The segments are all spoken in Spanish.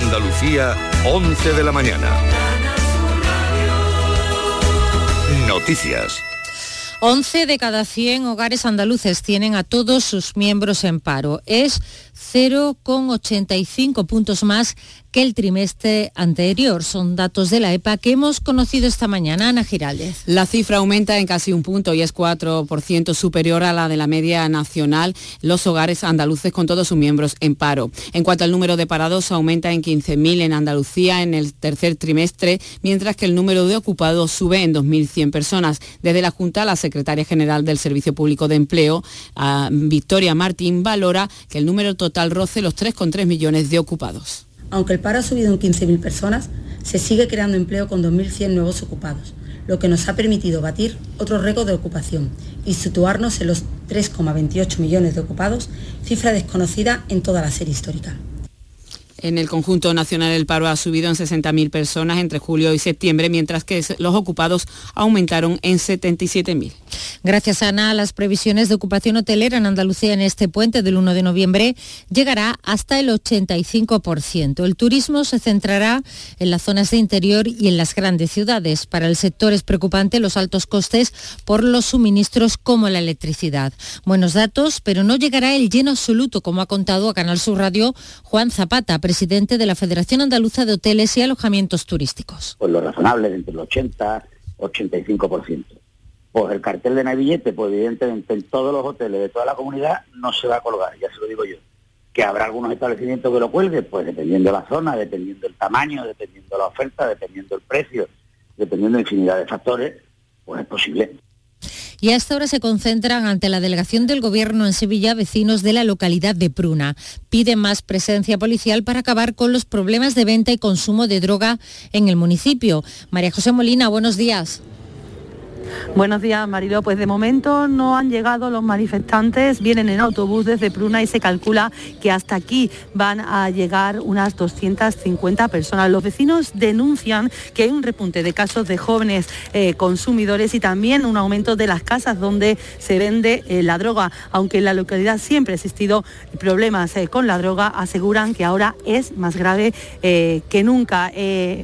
Andalucía, 11 de la mañana. Noticias. 11 de cada 100 hogares andaluces tienen a todos sus miembros en paro. Es 0,85 puntos más que el trimestre anterior. Son datos de la EPA que hemos conocido esta mañana. Ana Giraldez. La cifra aumenta en casi un punto y es 4% superior a la de la media nacional. Los hogares andaluces con todos sus miembros en paro. En cuanto al número de parados, aumenta en 15.000 en Andalucía en el tercer trimestre, mientras que el número de ocupados sube en 2.100 personas. Desde la Junta, la secretaria general del Servicio Público de Empleo, Victoria Martín, valora que el número total roce los 3,3 millones de ocupados. Aunque el paro ha subido en 15.000 personas, se sigue creando empleo con 2.100 nuevos ocupados, lo que nos ha permitido batir otro récord de ocupación y situarnos en los 3,28 millones de ocupados, cifra desconocida en toda la serie histórica. En el conjunto nacional el paro ha subido en 60.000 personas entre julio y septiembre, mientras que los ocupados aumentaron en 77.000. Gracias, Ana. Las previsiones de ocupación hotelera en Andalucía en este puente del 1 de noviembre llegará hasta el 85%. El turismo se centrará en las zonas de interior y en las grandes ciudades. Para el sector es preocupante los altos costes por los suministros como la electricidad. Buenos datos, pero no llegará el lleno absoluto, como ha contado a Canal Sur Radio Juan Zapata, presidente de la Federación Andaluza de Hoteles y Alojamientos Turísticos. Pues lo razonable, entre el 80 85%. Pues el cartel de Navillete, pues evidentemente en todos los hoteles de toda la comunidad no se va a colgar, ya se lo digo yo. Que habrá algunos establecimientos que lo cuelguen, pues dependiendo de la zona, dependiendo del tamaño, dependiendo de la oferta, dependiendo del precio, dependiendo de infinidad de factores, pues es posible y a esta hora se concentran ante la delegación del Gobierno en Sevilla vecinos de la localidad de Pruna. Piden más presencia policial para acabar con los problemas de venta y consumo de droga en el municipio. María José Molina, buenos días. Buenos días, Marilo. Pues de momento no han llegado los manifestantes, vienen en autobús desde Pruna y se calcula que hasta aquí van a llegar unas 250 personas. Los vecinos denuncian que hay un repunte de casos de jóvenes eh, consumidores y también un aumento de las casas donde se vende eh, la droga. Aunque en la localidad siempre ha existido problemas eh, con la droga, aseguran que ahora es más grave que nunca.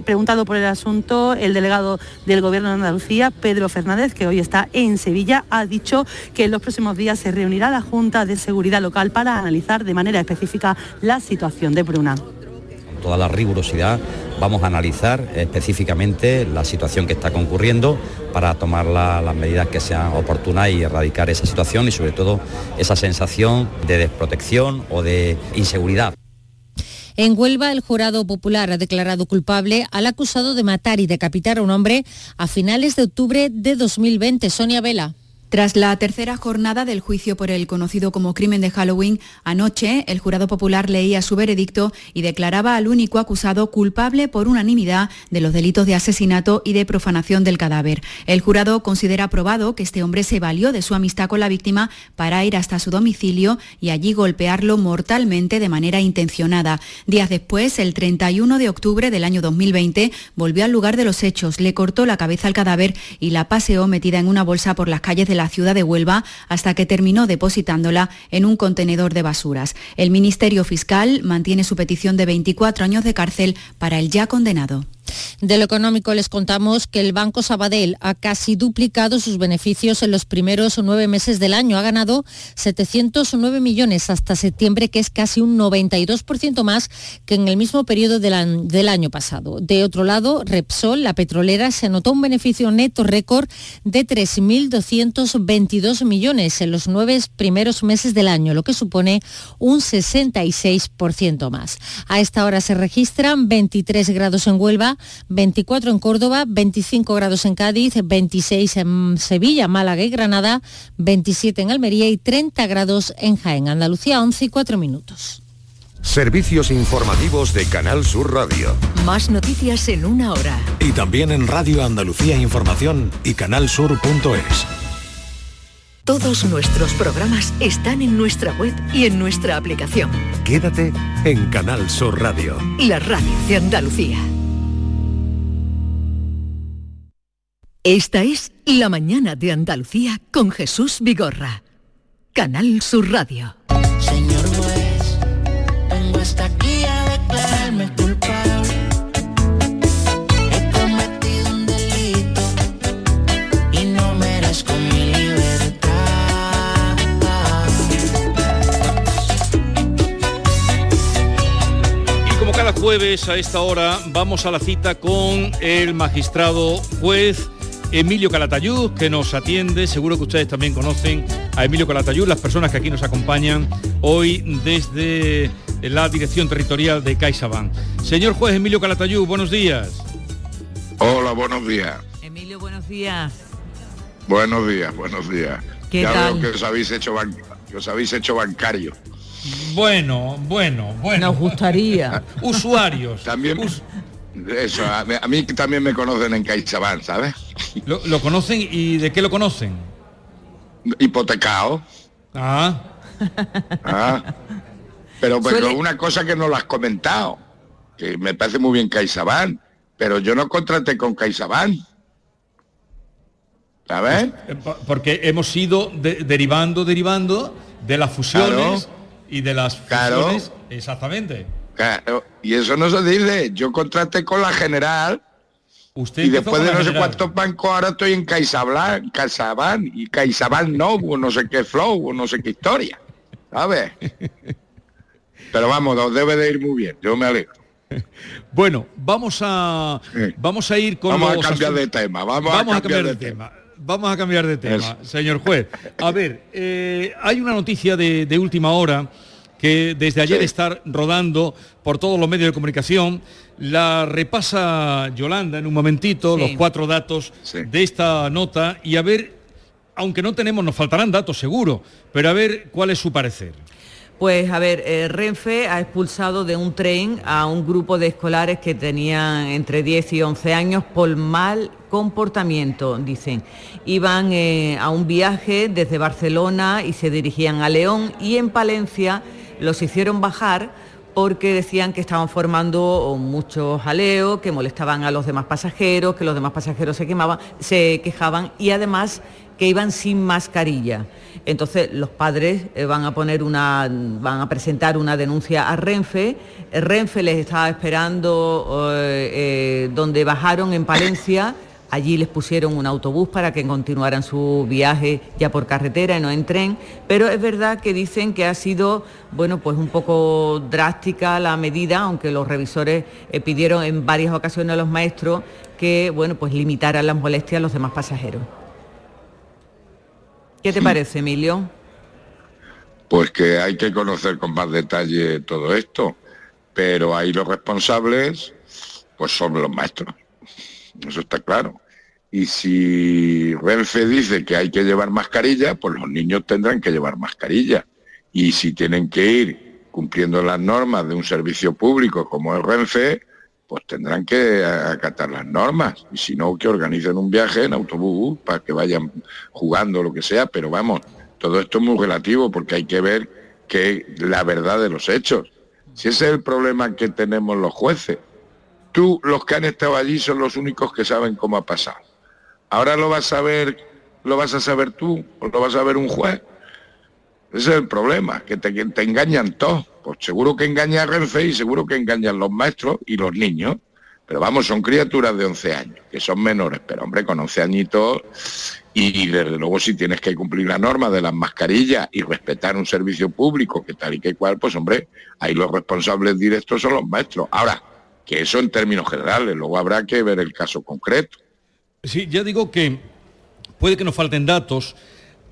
preguntado por el asunto, el delegado del Gobierno de Andalucía, Pedro Fernández, que hoy está en Sevilla, ha dicho que en los próximos días se reunirá la Junta de Seguridad Local para analizar de manera específica la situación de Bruna Con toda la rigurosidad vamos a analizar específicamente la situación que está concurriendo para tomar las medidas que sean oportunas y erradicar esa situación y sobre todo esa sensación de desprotección o de inseguridad. En Huelva, el jurado popular ha declarado culpable al acusado de matar y decapitar a un hombre a finales de octubre de 2020. Sonia Vela. Tras la tercera jornada del juicio por el conocido como crimen de Halloween, anoche el jurado popular leía su veredicto y declaraba al único acusado culpable por unanimidad de los delitos de asesinato y de profanación del cadáver. El jurado considera probado que este hombre se valió de su amistad con la víctima para ir hasta su domicilio y allí golpearlo mortalmente de manera intencionada. Días después, el 31 de octubre del año 2020, volvió al lugar de los hechos, le cortó la cabeza al cadáver y la paseó metida en una bolsa por las calles de la ciudad de Huelva hasta que terminó depositándola en un contenedor de basuras. El Ministerio Fiscal mantiene su petición de 24 años de cárcel para el ya condenado. De lo económico les contamos que el Banco Sabadell ha casi duplicado sus beneficios en los primeros nueve meses del año. Ha ganado 709 millones hasta septiembre, que es casi un 92% más que en el mismo periodo del, año pasado. De otro lado, Repsol, la petrolera, se anotó un beneficio neto récord de 3.222 millones en los nueve primeros meses del año, lo que supone un 66% más. A esta hora se registran 23 grados en Huelva, 24 en Córdoba, 25 grados en Cádiz, 26 en Sevilla, Málaga y Granada, 27 en Almería y 30 grados en Jaén. Andalucía, 11 y 4 minutos. Servicios informativos de Canal Sur Radio. Más noticias en una hora. Y también en Radio Andalucía Información y canalsur.es. Todos nuestros programas están en nuestra web y en nuestra aplicación. Quédate en Canal Sur Radio. La radio de Andalucía. Esta es La Mañana de Andalucía con Jesús Vigorra. Canal Sur Radio. Señor juez, vengo hasta aquí a declararme culpable. He cometido un delito y no merezco mi libertad. Y como cada jueves a esta hora vamos a la cita con el magistrado juez Emilio Calatayud, que nos atiende. Seguro que ustedes también conocen a Emilio Calatayud, las personas que aquí nos acompañan hoy desde la Dirección Territorial de CaixaBank. Señor juez Emilio Calatayud, buenos días. Hola, buenos días. Emilio, buenos días. Buenos días, buenos días. ¿Qué ya tal? veo que os habéis hecho, ban- que os habéis hecho bancario. Bueno, bueno, bueno. Nos gustaría. Usuarios. También eso, a mí, a mí también me conocen en CaixaBank, ¿sabes? ¿Lo, lo conocen y de qué lo conocen? Hipotecado. Ah, Ah. Pero, pero Suele- una cosa que no lo has comentado, que me parece muy bien CaixaBank, pero yo no contraté con CaixaBank. ¿Sabes? eh, po- porque hemos ido de- derivando, derivando de las fusiones Claro. y de las Claro. fusiones. Exactamente. Claro, y eso no se dice. Yo contraté con la general Usted y después de no sé cuántos bancos ahora estoy en CaixaBank, CaixaBank y CaixaBank no, o no sé qué flow, o no sé qué historia. ¿Sabes? Pero vamos, os debe de ir muy bien, yo me alegro. Bueno, vamos a vamos a ir con Vamos a cambiar asuntos- de tema, vamos a cambiar de tema. Vamos a cambiar de tema, Eso. señor juez. A ver, eh, hay una noticia de, de última hora que desde ayer está rodando por todos los medios de comunicación. La repasa Yolanda en un momentito, Sí. los cuatro datos de esta nota y a ver, aunque no tenemos, nos faltarán datos seguro, pero a ver cuál es su parecer. Pues a ver, eh, Renfe ha expulsado de un tren a un grupo de escolares que tenían entre 10 y 11 años por mal comportamiento, dicen. Iban eh, a un viaje desde Barcelona y se dirigían a León y en Palencia los hicieron bajar porque decían que estaban formando mucho jaleo, que molestaban a los demás pasajeros, que los demás pasajeros se quemaban, se quejaban y además que iban sin mascarilla. Entonces los padres eh, van a poner una, van a presentar una denuncia a Renfe. Eh, Renfe les estaba esperando eh, donde bajaron en Palencia. Allí les pusieron un autobús para que continuaran su viaje ya por carretera y no en tren, pero es verdad que dicen que ha sido, bueno, pues un poco drástica la medida, aunque los revisores eh, pidieron en varias ocasiones a los maestros que, bueno, pues limitaran las molestias a los demás pasajeros. ¿Qué te parece, Emilio? Pues que hay que conocer con más detalle todo esto. Pero ahí los responsables, pues son los maestros. Eso está claro. Y si Renfe dice que hay que llevar mascarilla, pues los niños tendrán que llevar mascarilla. Y si tienen que ir cumpliendo las normas de un servicio público como el Renfe, pues tendrán que acatar las normas. Y si no, que organicen un viaje en autobús para que vayan jugando lo que sea. Pero vamos, todo esto es muy relativo porque hay que ver que la verdad de los hechos. Si ese es el problema que tenemos los jueces. Tú, los que han estado allí, son los únicos que saben cómo ha pasado. Ahora lo vas a ver, lo vas a saber tú, o lo vas a ver un juez. Ese es el problema, que te, engañan todos. Pues seguro que engaña a Renfe y seguro que engañan los maestros y los niños. Pero vamos, son criaturas de 11 años, que son menores, pero hombre, con 11 añitos y, y desde luego si tienes que cumplir la norma de las mascarillas y respetar un servicio público que tal y que cual, pues hombre, ahí los responsables directos son los maestros. Ahora, que eso en términos generales, luego habrá que ver el caso concreto. Sí, ya digo que puede que nos falten datos.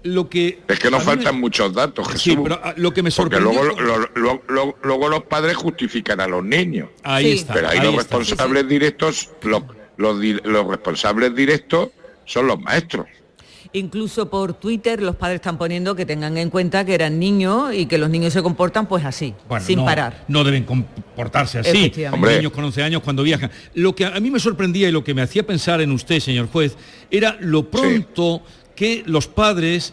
Lo que Es que nos me- faltan muchos datos, Jesús. Sí, pero ah, lo que me Porque sorprendió... luego, lo- lo- lo- luego los padres justifican a los niños. Ahí Sí. está, Pero ahí, ahí los está. responsables directos, los, los responsables directos son los maestros. Incluso por Twitter los padres están poniendo que tengan en cuenta que eran niños y que los niños se comportan pues así, Bueno, sin no, parar. No deben comportarse así. Niños con 11 años cuando viajan. Lo que a mí me sorprendía y lo que me hacía pensar en usted, señor juez, era lo pronto que los padres,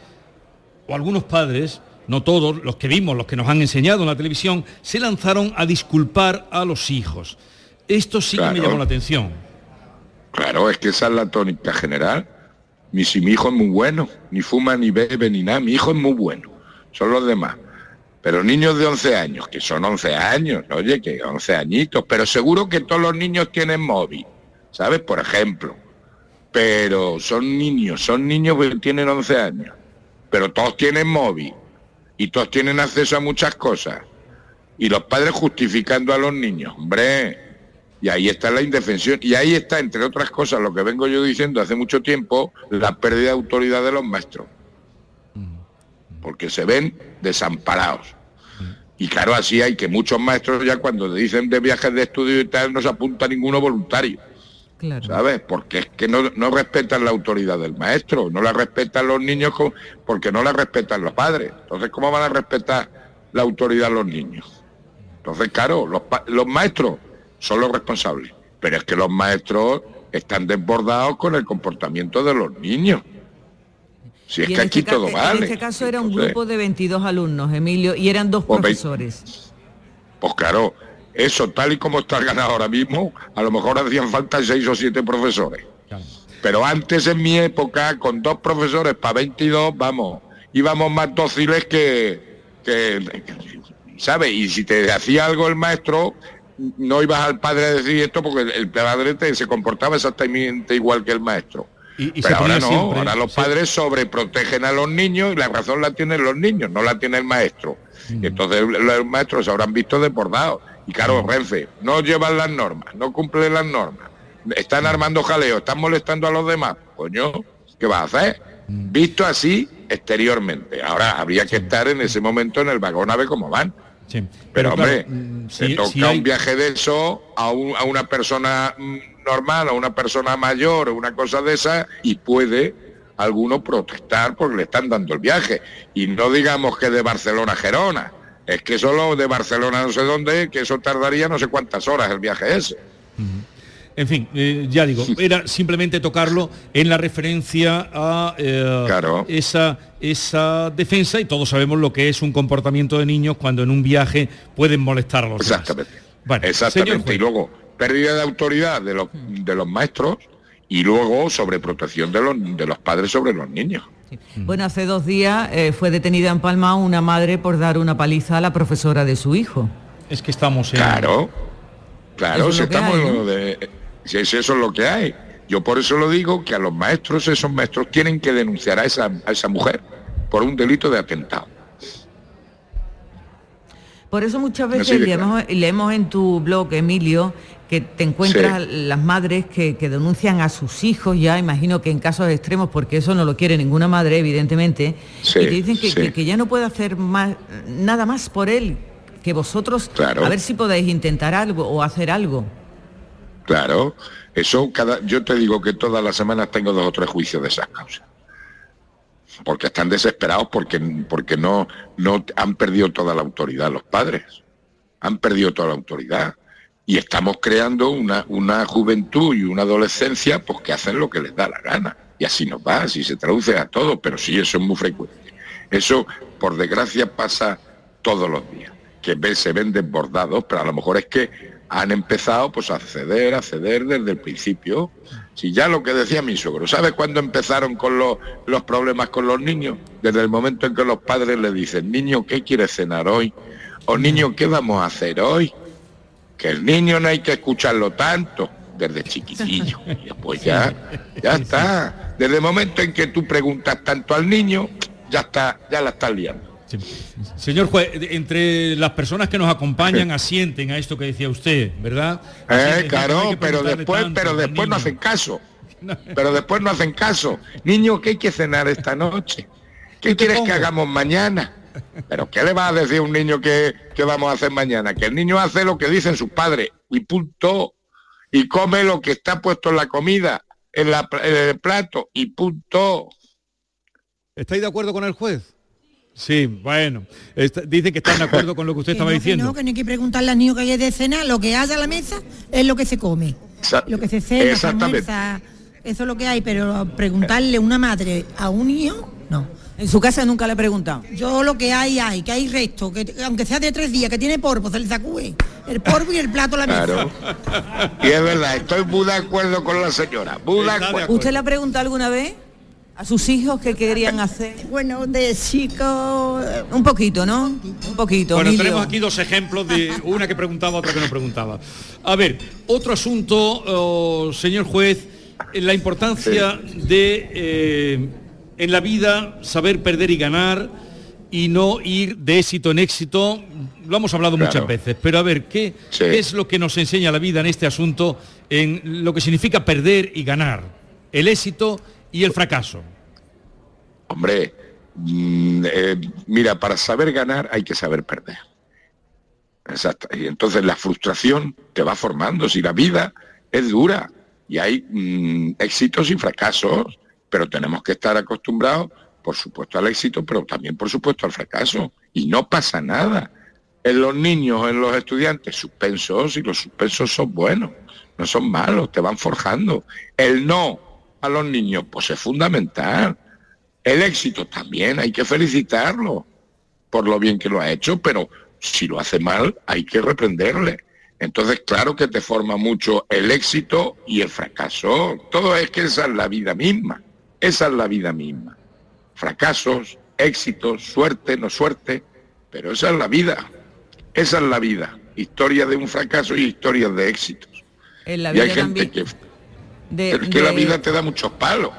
o algunos padres, no todos, los que vimos, los que nos han enseñado en la televisión, se lanzaron a disculpar a los hijos. Esto sí que me llamó la atención. Claro, es que esa es la tónica general. Mi, si mi hijo es muy bueno, ni fuma, ni bebe, ni nada, mi hijo es muy bueno. Son los demás. Pero niños de 11 años, que son 11 años, oye, que 11 añitos, pero seguro que todos los niños tienen móvil, ¿sabes? Por ejemplo. Pero son niños, son niños que tienen 11 años. Pero todos tienen móvil y todos tienen acceso a muchas cosas. Y los padres justificando a los niños, hombre. Y ahí está la indefensión. Y ahí está, entre otras cosas, lo que vengo yo diciendo hace mucho tiempo, la pérdida de autoridad de los maestros. Porque se ven desamparados. Y claro, así hay que muchos maestros ya cuando dicen de viajes de estudio y tal, no se apunta ninguno voluntario. ¿Sabes? Porque es que no, no, respetan la autoridad del maestro, no la respetan los niños porque no la respetan los padres. Entonces, ¿cómo van a respetar la autoridad los niños? Entonces, claro, los, los maestros son los responsables, pero es que los maestros están desbordados con el comportamiento de los niños. Si es que aquí este todo vale. En este caso era un grupo de 22 alumnos, Emilio, y eran dos pues profesores. Pues claro, eso tal y como está ganado ahora mismo, a lo mejor hacían falta seis o siete profesores. Pero antes en mi época, con dos profesores para 22, vamos, íbamos más dóciles que, que, ¿sabes? Y si te hacía algo el maestro, no ibas al padre a decir esto porque el, padre se comportaba exactamente igual que el maestro. Pero ahora no, ahora los padres sobreprotegen a los niños y la razón la tienen los niños, no la tiene el maestro. Mm. Entonces los maestros se habrán visto desbordados. Y claro, Renfe, no llevan las normas, no cumplen las normas, están armando jaleo, están molestando a los demás. Coño, ¿qué va a hacer? Mm. Visto así exteriormente. Ahora habría que estar en ese momento en el vagón a ver cómo van. Pero, hombre, mm, se toca un viaje de eso a, a, una persona normal, a una persona mayor, una cosa de esa, y puede alguno protestar porque le están dando el viaje. Y no digamos que de Barcelona a Gerona, es que solo de Barcelona no sé dónde, que eso tardaría no sé cuántas horas el viaje ese. En fin, eh, ya digo, era simplemente tocarlo en la referencia a eh, esa, esa defensa y todos sabemos lo que es un comportamiento de niños cuando en un viaje pueden molestar a los Exactamente. Exactamente. Y luego, pérdida de autoridad de los, de los maestros y luego sobreprotección de los, de los padres sobre los niños. Bueno, hace dos días eh, fue detenida en Palma una madre por dar una paliza a la profesora de su hijo. Es que estamos en... Claro, claro, si estamos en lo de si eso es lo que hay. Yo por eso lo digo que a los maestros, esos maestros tienen que denunciar a esa, a esa mujer por un delito de atentado. Por eso muchas veces leemos, en tu blog, Emilio, que te encuentras las madres que, denuncian a sus hijos, ya imagino que en casos extremos, porque eso no lo quiere ninguna madre, evidentemente, y te dicen que, ya no puede hacer más, nada más por él, que vosotros, a ver si podéis intentar algo o hacer algo. Claro, eso cada, yo te digo que todas las semanas tengo dos o tres juicios de esas causas. Porque están desesperados porque, porque no, no han perdido toda la autoridad los padres. Han perdido toda la autoridad. Y estamos creando una, una juventud y una adolescencia pues, que hacen lo que les da la gana. Y así nos va, así se traduce a todo, pero sí, eso es muy frecuente. Eso, por desgracia, pasa todos los días. Que se ven desbordados, pero a lo mejor es que han empezado pues a ceder, a ceder desde el principio. Si ya lo que decía mi suegro, ¿sabes cuándo empezaron con los, los problemas con los niños? Desde el momento en que los padres le dicen, niño, ¿qué quieres cenar hoy? O niño, ¿qué vamos a hacer hoy? Que el niño no hay que escucharlo tanto desde chiquitillo. Después ya, ya está. Desde el momento en que tú preguntas tanto al niño, ya está, ya la estás liando. Señor juez, entre las personas que nos acompañan asienten a esto que decía usted, ¿verdad? Eh, claro, pero después, pero después no hacen caso. Pero después no hacen caso. Niño, ¿qué hay que cenar esta noche? ¿Qué quieres que hagamos mañana? Pero ¿qué le va a decir un niño que, que vamos a hacer mañana? Que el niño hace lo que dicen sus padres y punto. Y come lo que está puesto en la comida, en, la, en el plato y punto. ¿Estáis de acuerdo con el juez? Sí, bueno, dice que están de acuerdo con lo que usted estaba diciendo. no, que no hay que preguntarle al niño que hay de cena, lo que haya a la mesa es lo que se come. lo que se cena, se almuerza, eso es lo que hay, pero preguntarle una madre a un niño, no. En su casa nunca le he preguntado. Yo lo que hay, hay, que hay resto, que aunque sea de tres días, que tiene polvo, se le sacude el polvo y el plato a la mesa. Y es verdad, estoy muy de acuerdo con la señora, muy de acuerdo. ¿Usted le ha preguntado alguna vez? A sus hijos qué querían hacer? Bueno, de chico... Un poquito, ¿no? Un poquito. Bueno, tenemos aquí dos ejemplos de una que preguntaba, otra que no preguntaba. A ver, otro asunto, oh, señor juez, la importancia de eh, en la vida saber perder y ganar y no ir de éxito en éxito. Lo hemos hablado muchas veces, pero a ver, ¿qué, es lo que nos enseña la vida en este asunto, en lo que significa perder y ganar? El éxito y el fracaso. Hombre, mm, eh, mira, para saber ganar hay que saber perder. Exacto. Y entonces la frustración te va formando. Si la vida es dura y hay mm, éxitos y fracasos, pero tenemos que estar acostumbrados por supuesto al éxito, pero también por supuesto al fracaso. Y no pasa nada. En los niños, en los estudiantes, suspensos, y los suspensos son buenos, no son malos, te van forjando. El no a los niños, pues es fundamental. El éxito también, hay que felicitarlo por lo bien que lo ha hecho, pero si lo hace mal, hay que reprenderle. Entonces, claro que te forma mucho el éxito y el fracaso. Todo es que esa es la vida misma. Esa es la vida misma fracasos, éxitos, suerte, no suerte, pero esa es la vida, esa es la vida, historia de un fracaso y historias de éxitos. y hay gente que, que la vida te da muchos palos.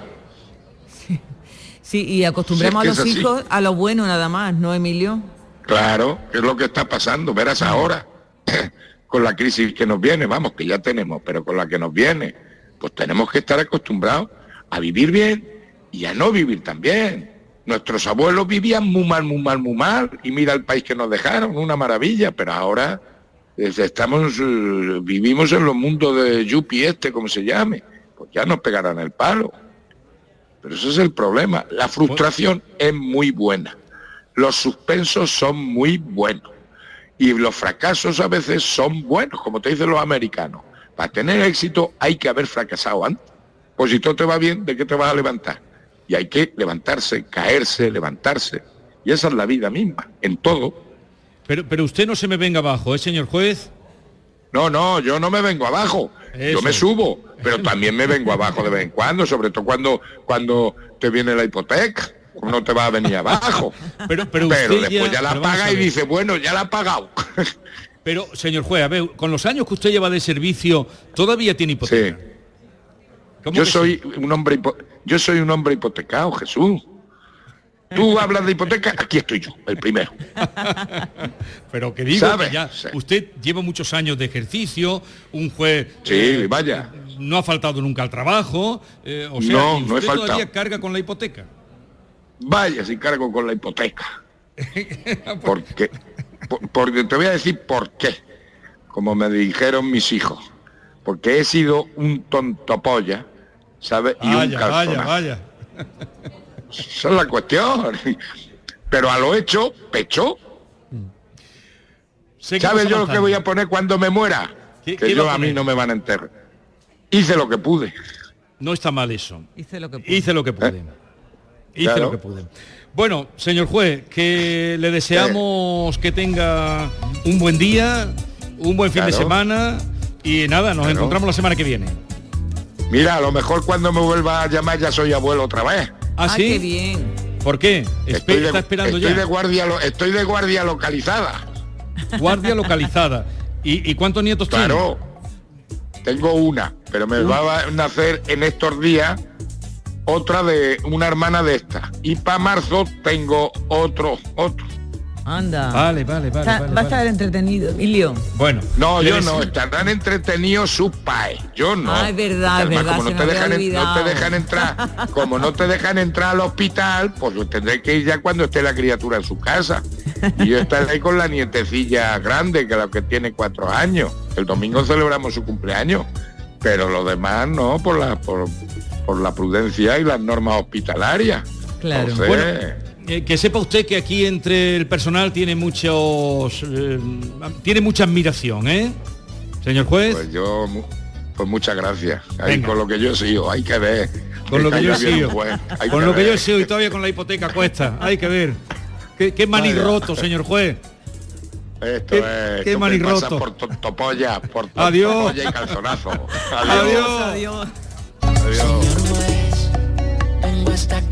Sí, y acostumbremos a los hijos a lo bueno nada más, ¿no, Emilio? Claro, es lo que está pasando, verás ahora, con la crisis que nos viene, vamos, que ya tenemos, pero con la que nos viene, pues tenemos que estar acostumbrados a vivir bien y a no vivir tan bien. Nuestros abuelos vivían muy mal, muy mal, muy mal, y mira el país que nos dejaron, una maravilla, pero ahora estamos, eh, vivimos en los mundos de Yupi este, como se llame, pues ya nos pegarán el palo. Pero ese es el problema. La frustración es muy buena. Los suspensos son muy buenos. Y los fracasos a veces son buenos, como te dicen los americanos. Para tener éxito hay que haber fracasado antes. Pues si todo te va bien, ¿de qué te vas a levantar? y hay que levantarse, caerse, levantarse. Y esa es la vida misma, en todo. Pero, pero usted no se me venga abajo, ¿eh, señor juez? No, no, yo no me vengo abajo. Yo me subo, pero también me vengo abajo de vez en cuando, sobre todo cuando, cuando te viene la hipoteca. No te va a venir abajo. Pero, pero, después ya, la paga y dice, bueno, ya la ha pagado. Pero, señor juez, a ver, con los años que usted lleva de servicio, ¿todavía tiene hipoteca? Yo soy un hombre yo soy un hombre hipotecado, Jesús. Tú hablas de hipoteca, aquí estoy yo, el primero. Pero que digo que ya, usted lleva muchos años de ejercicio, un juez. Sí, eh, vaya. No ha faltado nunca al trabajo. Eh, o sea, no, no usted todavía carga con la hipoteca. Vaya, si cargo con la hipoteca. porque, porque te voy a decir por qué, como me dijeron mis hijos. Porque he sido un tontopolla ¿sabes? Y un vaya, vaya. Esa es la cuestión. Pero a lo hecho, pecho. ¿Sabes yo lo que voy a poner cuando me muera? que yo a mí no me van a enterrar. Hice lo que pude. No está mal eso. Hice lo que pude. Hice lo que pude. ¿Eh? Hice lo que pude. Bueno, señor juez, que le deseamos que tenga un buen día, un buen fin de semana y nada, nos encontramos la semana que viene. Mira, a lo mejor cuando me vuelva a llamar ya soy abuelo otra vez. ¿Ah, sí? qué bien. ¿Por qué? Estoy está esperando estoy De guardia, estoy de guardia localizada. Guardia localizada. ¿Y, cuántos nietos claro, tengo una, pero me va a nacer en estos días otra de una hermana de esta. Y para marzo tengo otro, otro. Anda. Vale, vale, vale. va a estar entretenido, Emilio. Bueno. No, yo no, estarán entretenidos sus paes. Yo no. Ah, es verdad, es verdad. Como no te, dejan, no te, dejan, entrar, como no te dejan entrar al hospital, pues tendré que ir ya cuando esté la criatura en su casa. Y yo estaré con la nietecilla grande, que la que tiene cuatro años. El domingo celebramos su cumpleaños. Pero lo demás no, por la, por, la prudencia y las normas hospitalarias. Claro. Eh, que sepa usted que aquí entre el personal tiene muchos eh, tiene mucha admiración, ¿eh? Señor juez. Pues yo pues muchas gracias. Ahí con lo que yo sigo, hay que ver. Con lo que yo sigo. Con lo que yo sigo y todavía con la hipoteca cuesta. Hay que ver. Qué, qué manirroto, señor juez. Esto es. Qué manirroto. Por topolla, por Adiós. y calzonazo. Adiós. Adiós. Adiós. Adiós.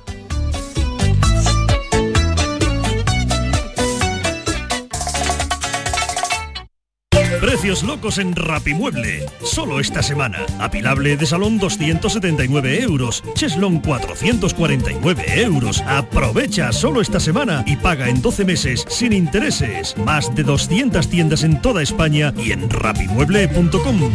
Precios locos en Rapimueble. Solo esta semana. Apilable de salón 279 euros. Cheslon 449 euros. Aprovecha solo esta semana y paga en 12 meses sin intereses. Más de 200 tiendas en toda España y en rapimueble.com.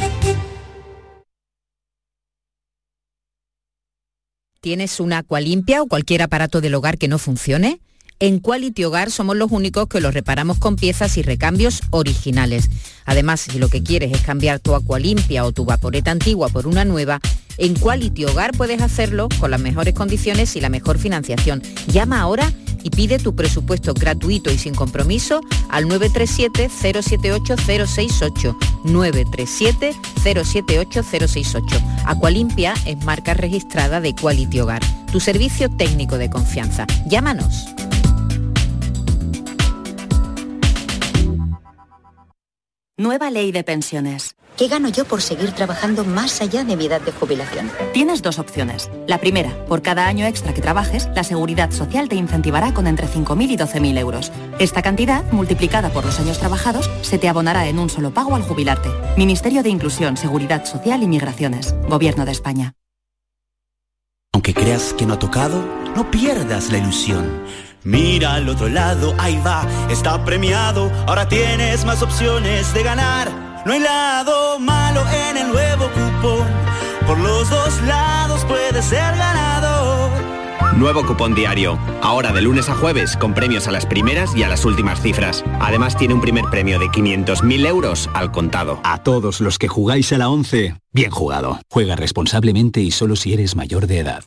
¿Tienes una agua limpia o cualquier aparato del hogar que no funcione? En Quality Hogar somos los únicos que los reparamos con piezas y recambios originales. Además, si lo que quieres es cambiar tu agua limpia o tu vaporeta antigua por una nueva, en Quality Hogar puedes hacerlo con las mejores condiciones y la mejor financiación. Llama ahora y pide tu presupuesto gratuito y sin compromiso al 937-078-068. 937-078-068. Acualimpia es marca registrada de Quality Hogar, tu servicio técnico de confianza. Llámanos. Nueva ley de pensiones. ¿Qué gano yo por seguir trabajando más allá de mi edad de jubilación? Tienes dos opciones. La primera, por cada año extra que trabajes, la Seguridad Social te incentivará con entre 5.000 y 12.000 euros. Esta cantidad, multiplicada por los años trabajados, se te abonará en un solo pago al jubilarte. Ministerio de Inclusión, Seguridad Social y Migraciones. Gobierno de España. Aunque creas que no ha tocado, no pierdas la ilusión. Mira al otro lado, ahí va, está premiado. Ahora tienes más opciones de ganar. No hay lado malo en el nuevo cupón. Por los dos lados puedes ser ganador. Nuevo cupón diario. Ahora de lunes a jueves con premios a las primeras y a las últimas cifras. Además tiene un primer premio de 500.000 euros al contado. A todos los que jugáis a la 11, bien jugado. Juega responsablemente y solo si eres mayor de edad.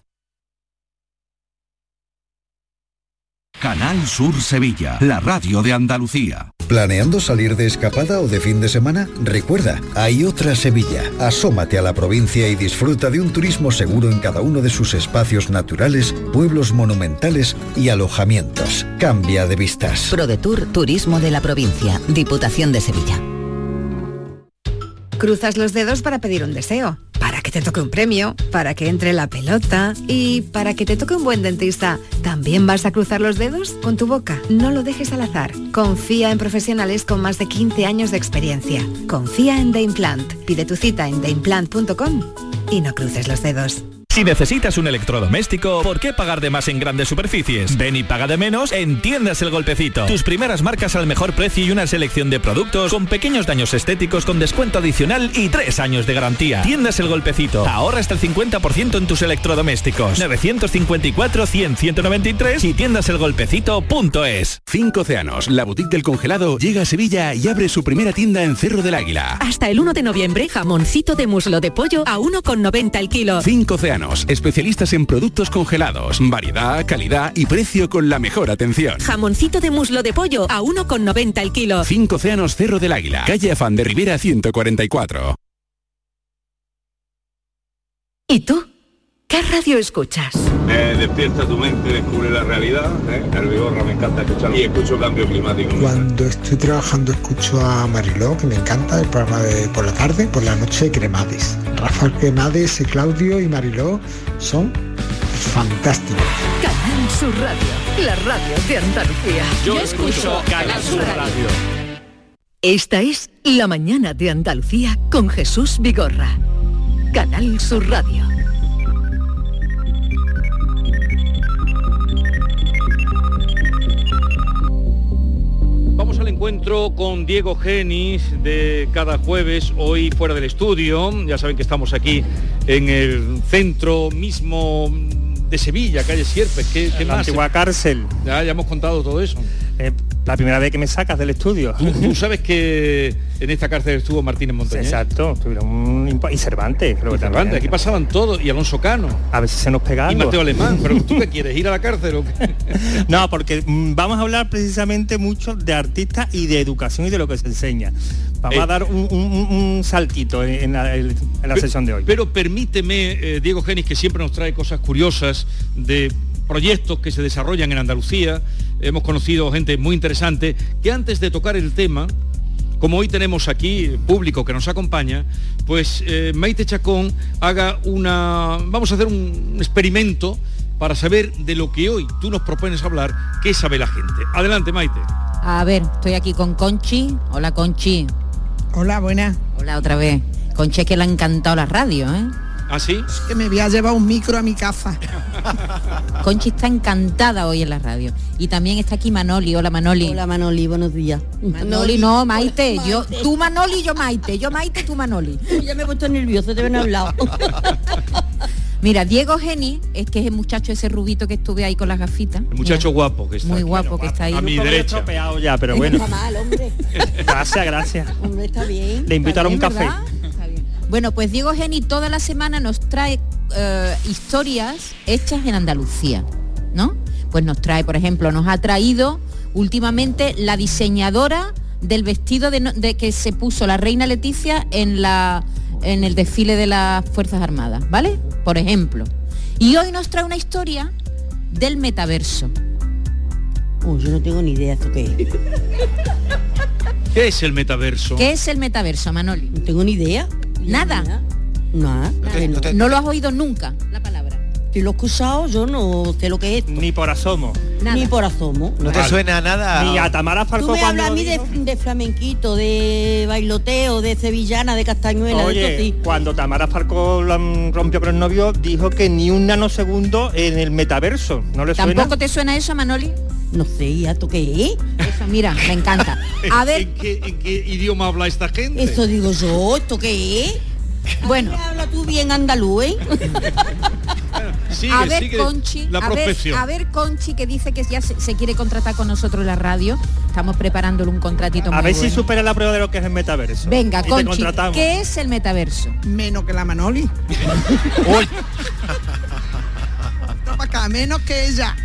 Canal Sur Sevilla, la radio de Andalucía. ¿Planeando salir de escapada o de fin de semana? Recuerda, hay otra Sevilla. Asómate a la provincia y disfruta de un turismo seguro en cada uno de sus espacios naturales, pueblos monumentales y alojamientos. Cambia de vistas. ProDetour Turismo de la Provincia, Diputación de Sevilla. Cruzas los dedos para pedir un deseo, que te toque un premio, para que entre la pelota y para que te toque un buen dentista. ¿También vas a cruzar los dedos? Con tu boca, no lo dejes al azar. Confía en profesionales con más de 15 años de experiencia. Confía en The Implant. Pide tu cita en theimplant.com y no cruces los dedos. Si necesitas un electrodoméstico, ¿por qué pagar de más en grandes superficies? Ven y paga de menos en Tiendas El Golpecito. Tus primeras marcas al mejor precio y una selección de productos con pequeños daños estéticos con descuento adicional y tres años de garantía. Tiendas El Golpecito. Ahorra hasta el 50% en tus electrodomésticos. 954-100-193 y tiendaselgolpecito.es. Cinco Océanos, la boutique del congelado, llega a Sevilla y abre su primera tienda en Cerro del Águila. Hasta el 1 de noviembre, jamoncito de muslo de pollo a 1,90 el kilo. Cinco Océanos especialistas en productos congelados, variedad, calidad y precio con la mejor atención. Jamoncito de muslo de pollo a 1,90 el kilo. 5 Océanos Cerro del Águila, calle Afán de Rivera 144. ¿Y tú? ¿Qué radio escuchas? Me despierta tu mente, descubre la realidad. ¿eh? El Vigorra me encanta escuchar y escucho cambio climático. Cuando estoy trabajando escucho a Mariló, que me encanta, el programa de por la tarde, por la noche Cremades. Rafael Cremades, Claudio y Mariló son fantásticos. Canal Sur Radio, la radio de Andalucía. Yo, escucho Canal Sur Radio. Esta es La mañana de Andalucía con Jesús Vigorra. Canal Sur Radio. Encuentro con Diego Genis de cada jueves, hoy fuera del estudio. Ya saben que estamos aquí en el centro mismo de Sevilla, calle Sierpes. ¿Qué, qué La más? antigua cárcel. Ya, ya hemos contado todo eso. Eh, la primera vez que me sacas del estudio. ¿Tú, tú sabes que en esta cárcel estuvo Martínez Montañés. Exacto, tuvieron un y Cervantes, creo Y que Cervantes, también. aquí pasaban todos, y Alonso Cano. A si se nos pega Y. Mateo Alemán, pero ¿tú qué quieres? ¿Ir a la cárcel o qué? No, porque mm, vamos a hablar precisamente mucho de artistas y de educación y de lo que se enseña. Vamos Eh. a dar un, un- un- un saltito en, la, en la Pe- sesión de hoy. Pero permíteme, eh, Diego Genis, que siempre nos trae cosas curiosas de proyectos que se desarrollan en Andalucía. Hemos conocido gente muy interesante que antes de tocar el tema, como hoy tenemos aquí público que nos acompaña, pues eh, Maite Chacón haga una... Vamos a hacer un experimento para saber de lo que hoy tú nos propones hablar, qué sabe la gente. Adelante, Maite. A ver, estoy aquí con Conchi. Hola, Conchi. Hola, buena. Hola otra vez. Conche que le ha encantado la radio, ¿eh? ¿Ah, sí? Es que me voy a llevar un micro a mi casa. Conchi está encantada hoy en la radio. Y también está aquí Manoli. Hola Manoli. Hola Manoli, buenos días. Manoli, no, Maite. Yo, tú Manoli, yo Maite. Yo Maite, tú Manoli. Ya me he puesto nervioso, te ven hablado. Mira, Diego Geni, es que es el muchacho ese rubito que estuve ahí con las gafitas. El muchacho guapo que está. Muy aquí. guapo que está ahí. A mi derecha. estropeado ya, pero No bueno. está mal, hombre. Gracias, gracias. Hombre, está bien. Le invito a un café. ¿verdad? Bueno, pues Diego Geni toda la semana nos trae eh, historias hechas en Andalucía, ¿no? Pues nos trae, por ejemplo, nos ha traído últimamente la diseñadora del vestido de, no- de que se puso la reina Leticia en la en el desfile de las Fuerzas Armadas, ¿vale? Por ejemplo. Y hoy nos trae una historia del metaverso. Uy, yo no tengo ni idea esto qué es. ¿Qué es el metaverso? ¿Qué es el metaverso, Manoli? No tengo ni idea. Nada. Nada. Nada. No lo has oído nunca, la palabra. Si lo he escuchado, yo no sé lo que es. Ni por asomo. Ni por asomo. ¿No te suena a nada? Ni a Tamara Tú Falcó me cuando hablas a mí de, de flamenquito, de bailoteo, de sevillana, de castañuela, de Oye, sí. cuando Tamara Falcó rompió con el novio, dijo que ni un nanosegundo en el metaverso. ¿No le suena? ¿Tampoco te suena eso, Manoli? No sé, ¿y esto qué es? Eso, mira, me encanta. A ver, ¿En qué, en qué idioma habla esta gente? Eso digo yo, ¿esto qué es? Bueno. Habla tú bien andaluz, ¿eh? Sigue, a ver, Conchi, la a ver, prospección. a ver, Conchi, que dice que ya se, se quiere contratar con nosotros la radio. Estamos preparándole un contratito A muy ver si supera la prueba de lo que es el metaverso. Venga, Y Conchi. ¿qué es el metaverso? Menos que la Manoli. para acá, menos que ella.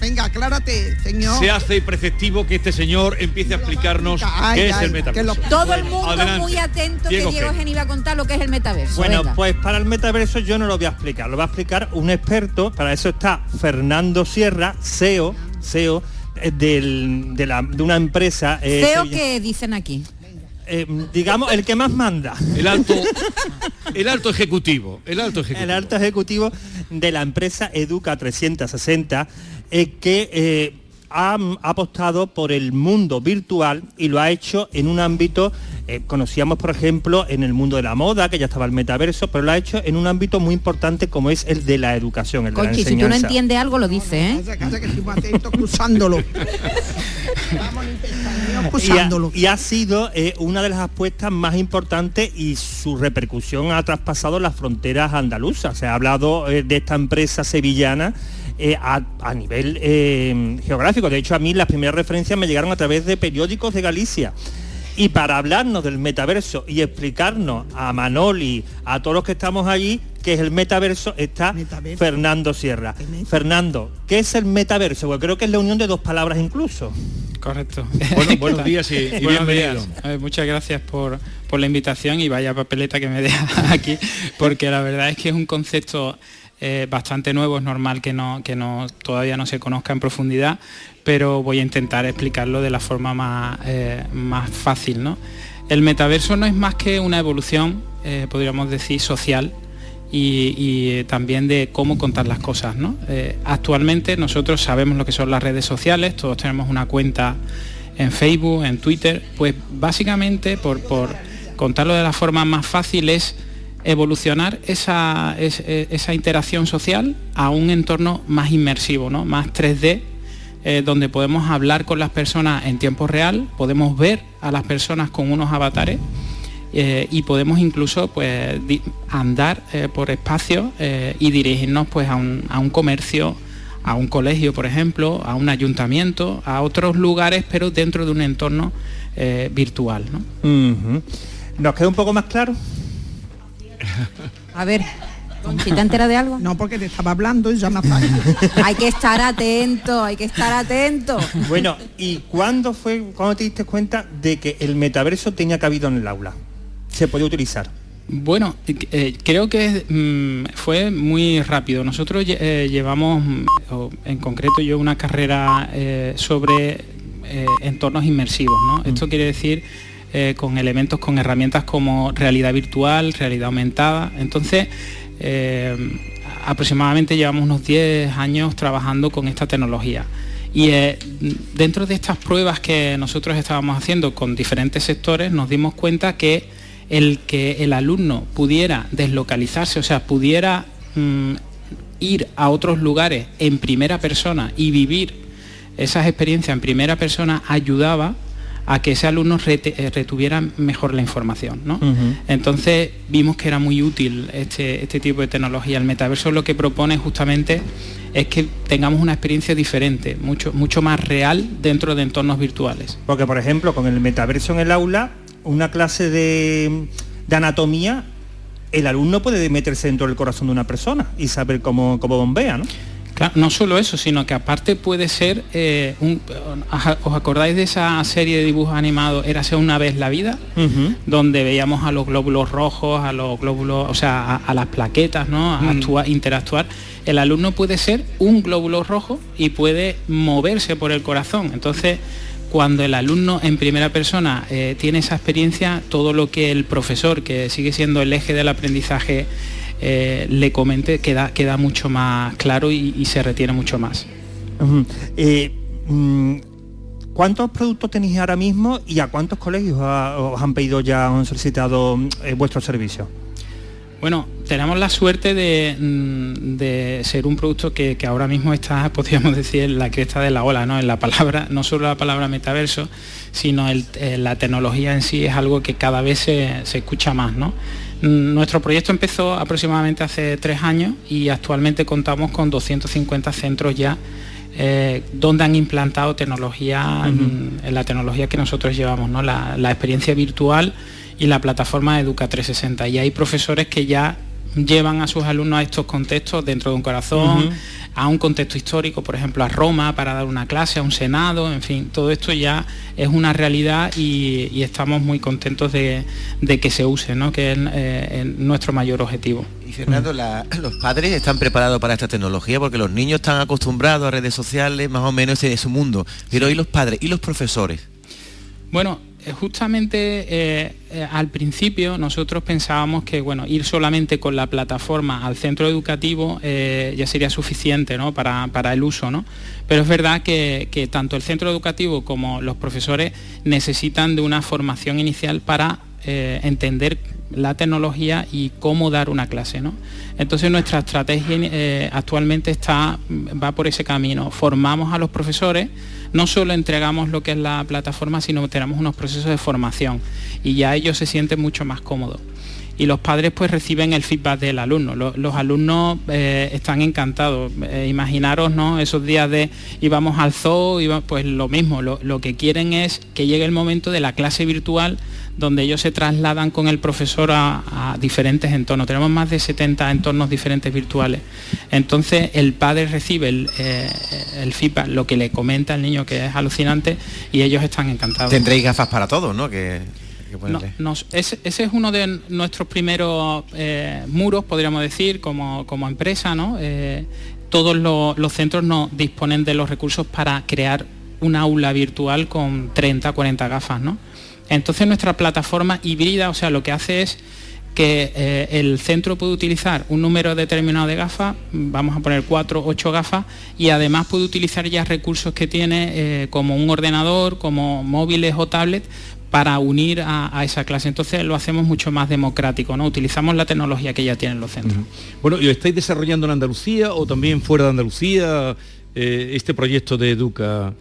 Venga, aclárate, señor. Se hace preceptivo que este señor empiece a explicarnos Ay, qué es ay, el que metaverso. lo- Todo el mundo adelante. muy atento Diego que Diego Geni. Va a contar lo que es el metaverso. Bueno, Venga. pues para el metaverso yo no lo voy a explicar, lo va a explicar un experto, para eso está Fernando Sierra, CEO, CEO eh, del- de, la- de una empresa... eh, Feo sevilla- que dicen aquí. eh, digamos, el que más manda. El alto, el alto ejecutivo, el alto ejecutivo. El alto ejecutivo de la empresa Educa 360, eh, que eh, ha apostado por el mundo virtual y lo ha hecho en un ámbito, eh, conocíamos por ejemplo en el mundo de la moda, que ya estaba el metaverso, pero lo ha hecho en un ámbito muy importante como es el de la educación, el de la Conchi, si tú no enseñanza. entiendes algo, lo dices, ¿eh? Calla, calla, que estoy muy atento cruzándolo. Vamos, y ha, y ha sido eh, una de las apuestas más importantes y su repercusión ha traspasado las fronteras andaluzas. Se ha hablado eh, de esta empresa sevillana eh, a, a nivel eh, geográfico. De hecho, a mí las primeras referencias me llegaron a través de periódicos de Galicia. Y para hablarnos del metaverso y explicarnos a Manoli, a todos los que estamos allí, que es el metaverso, está Fernando Sierra. Fernando, ¿qué es el metaverso? Porque creo que es la unión de dos palabras incluso. Correcto. Bueno, buenos días y- y Buenos bienvenido. días. Eh, muchas gracias por, por la invitación y vaya papeleta que me deja aquí, porque la verdad es que es un concepto eh, bastante nuevo, es normal que, no, que no, todavía no se conozca en profundidad, pero voy a intentar explicarlo de la forma más, eh, más fácil. ¿no? El metaverso no es más que una evolución, eh, podríamos decir, social y, y, también de cómo contar las cosas. ¿no? Actualmente nosotros sabemos lo que son las redes sociales, todos tenemos una cuenta en Facebook, en Twitter, pues básicamente por, por contarlo de la forma más fácil es evolucionar esa, es- eh, esa interacción social a un entorno más inmersivo, ¿no? más 3D, eh, donde podemos hablar con las personas en tiempo real, podemos ver a las personas con unos avatares eh, y podemos incluso pues, andar eh, por espacios y dirigirnos pues, a, un, a un comercio, a un colegio, por ejemplo, a un ayuntamiento, a otros lugares, pero dentro de un entorno virtual. ¿no? ¿Nos queda un poco más claro? A ver, Conchi, ¿te enteras de algo? No, porque te estaba hablando y ya me ha Hay que estar atento, hay que estar atento. Bueno, ¿y cuándo fue, cuándo te diste cuenta de que el metaverso tenía cabido en el aula? Se podía utilizar. Bueno, eh, creo que mm, fue muy rápido. Nosotros eh, llevamos, mm, o en concreto yo, una carrera eh, sobre eh, entornos inmersivos. ¿no? Esto quiere decir eh, con elementos, con herramientas como realidad virtual, realidad aumentada. Entonces, eh, aproximadamente llevamos unos 10 años trabajando con esta tecnología. Y eh, dentro de estas pruebas que nosotros estábamos haciendo con diferentes sectores, nos dimos cuenta que el que el alumno pudiera deslocalizarse, o sea, pudiera mm, ir a otros lugares en primera persona y vivir esas experiencias en primera persona ayudaba a que ese alumno rete- eh, retuviera mejor la información. ¿no? Entonces vimos que era muy útil este, este tipo de tecnología. El metaverso lo que propone justamente es que tengamos una experiencia diferente, mucho, mucho más real dentro de entornos virtuales. Porque, por ejemplo, con el metaverso en el aula, una clase de, de anatomía, el alumno puede meterse dentro del corazón de una persona y saber cómo, cómo bombea, ¿no? Claro, no solo eso, sino que aparte puede ser, eh, un- ¿os acordáis de esa serie de dibujos animados, Érase una vez la vida? donde veíamos a los glóbulos rojos, a los glóbulos, o sea, a, a las plaquetas, ¿no? A Mm. actua- interactuar. El alumno puede ser un glóbulo rojo y puede moverse por el corazón. Entonces, cuando el alumno en primera persona eh, tiene esa experiencia, todo lo que el profesor, que sigue siendo el eje del aprendizaje, eh, le comente, queda, queda mucho más claro y, y se retiene mucho más. Eh, mm, ¿Cuántos productos tenéis ahora mismo y a cuántos colegios ha- os han pedido ya, han solicitado mm, eh, vuestro servicio? Bueno, tenemos la suerte de, mm, de ser un producto que, que ahora mismo está, podríamos decir, en la cresta de la ola, ¿no? En la palabra, no solo la palabra metaverso, sino el- eh, la tecnología en sí es algo que cada vez se, se escucha más, ¿no? Nuestro proyecto empezó aproximadamente hace tres años y actualmente contamos con 250 centros ya eh, donde han implantado tecnología, en la tecnología que nosotros llevamos, ¿no? la, la experiencia virtual y la plataforma Educa 360. Y hay profesores que ya llevan a sus alumnos a estos contextos dentro de un corazón, a un contexto histórico, por ejemplo, a Roma para dar una clase, a un senado, en fin, todo esto ya es una realidad y, y estamos muy contentos de, de que se use, ¿no? que es eh, nuestro mayor objetivo. Y Fernando, la- los padres están preparados para esta tecnología porque los niños están acostumbrados a redes sociales, más o menos ese es su mundo. Pero ¿y los padres? ¿Y los profesores? Bueno, justamente eh, eh, al principio nosotros pensábamos que bueno, ir solamente con la plataforma al centro educativo eh, ya sería suficiente ¿no? para, para el uso, ¿no? Pero es verdad que, que tanto el centro educativo como los profesores necesitan de una formación inicial para entender la tecnología y cómo dar una clase. ¿no? Entonces nuestra estrategia eh, actualmente está, va por ese camino. Formamos a los profesores, no solo entregamos lo que es la plataforma, sino tenemos unos procesos de formación y ya ellos se sienten mucho más cómodos. Y los padres pues reciben el feedback del alumno. Lo- Los, alumnos eh, están encantados. Eh, imaginaros ¿no? esos días de íbamos al zoo, iba- pues lo mismo. Lo que quieren es que llegue el momento de la clase virtual donde ellos se trasladan con el profesor a, a diferentes entornos. Tenemos más de 70 entornos diferentes virtuales. Entonces el padre recibe el, eh, el feedback, lo que le comenta el niño, que es alucinante, y ellos están encantados. Tendréis gafas para todos, ¿no? Que, No, nos- ese, ese es uno de nuestros primeros eh, muros, podríamos decir, como, como empresa, ¿no? Eh, todos lo- los centros no disponen de los recursos para crear un aula virtual con 30, 40 gafas, ¿no? Entonces nuestra plataforma híbrida, o sea, lo que hace es que eh, el centro puede utilizar un número determinado de gafas, vamos a poner 4, 8 gafas, y además puede utilizar ya recursos que tiene eh, como un ordenador, como móviles o tablets, para unir a, esa clase. Entonces lo hacemos mucho más democrático, ¿no? Utilizamos la tecnología que ya tienen los centros. Bueno, ¿y lo estáis desarrollando en Andalucía o también fuera de Andalucía eh, este proyecto de Educa?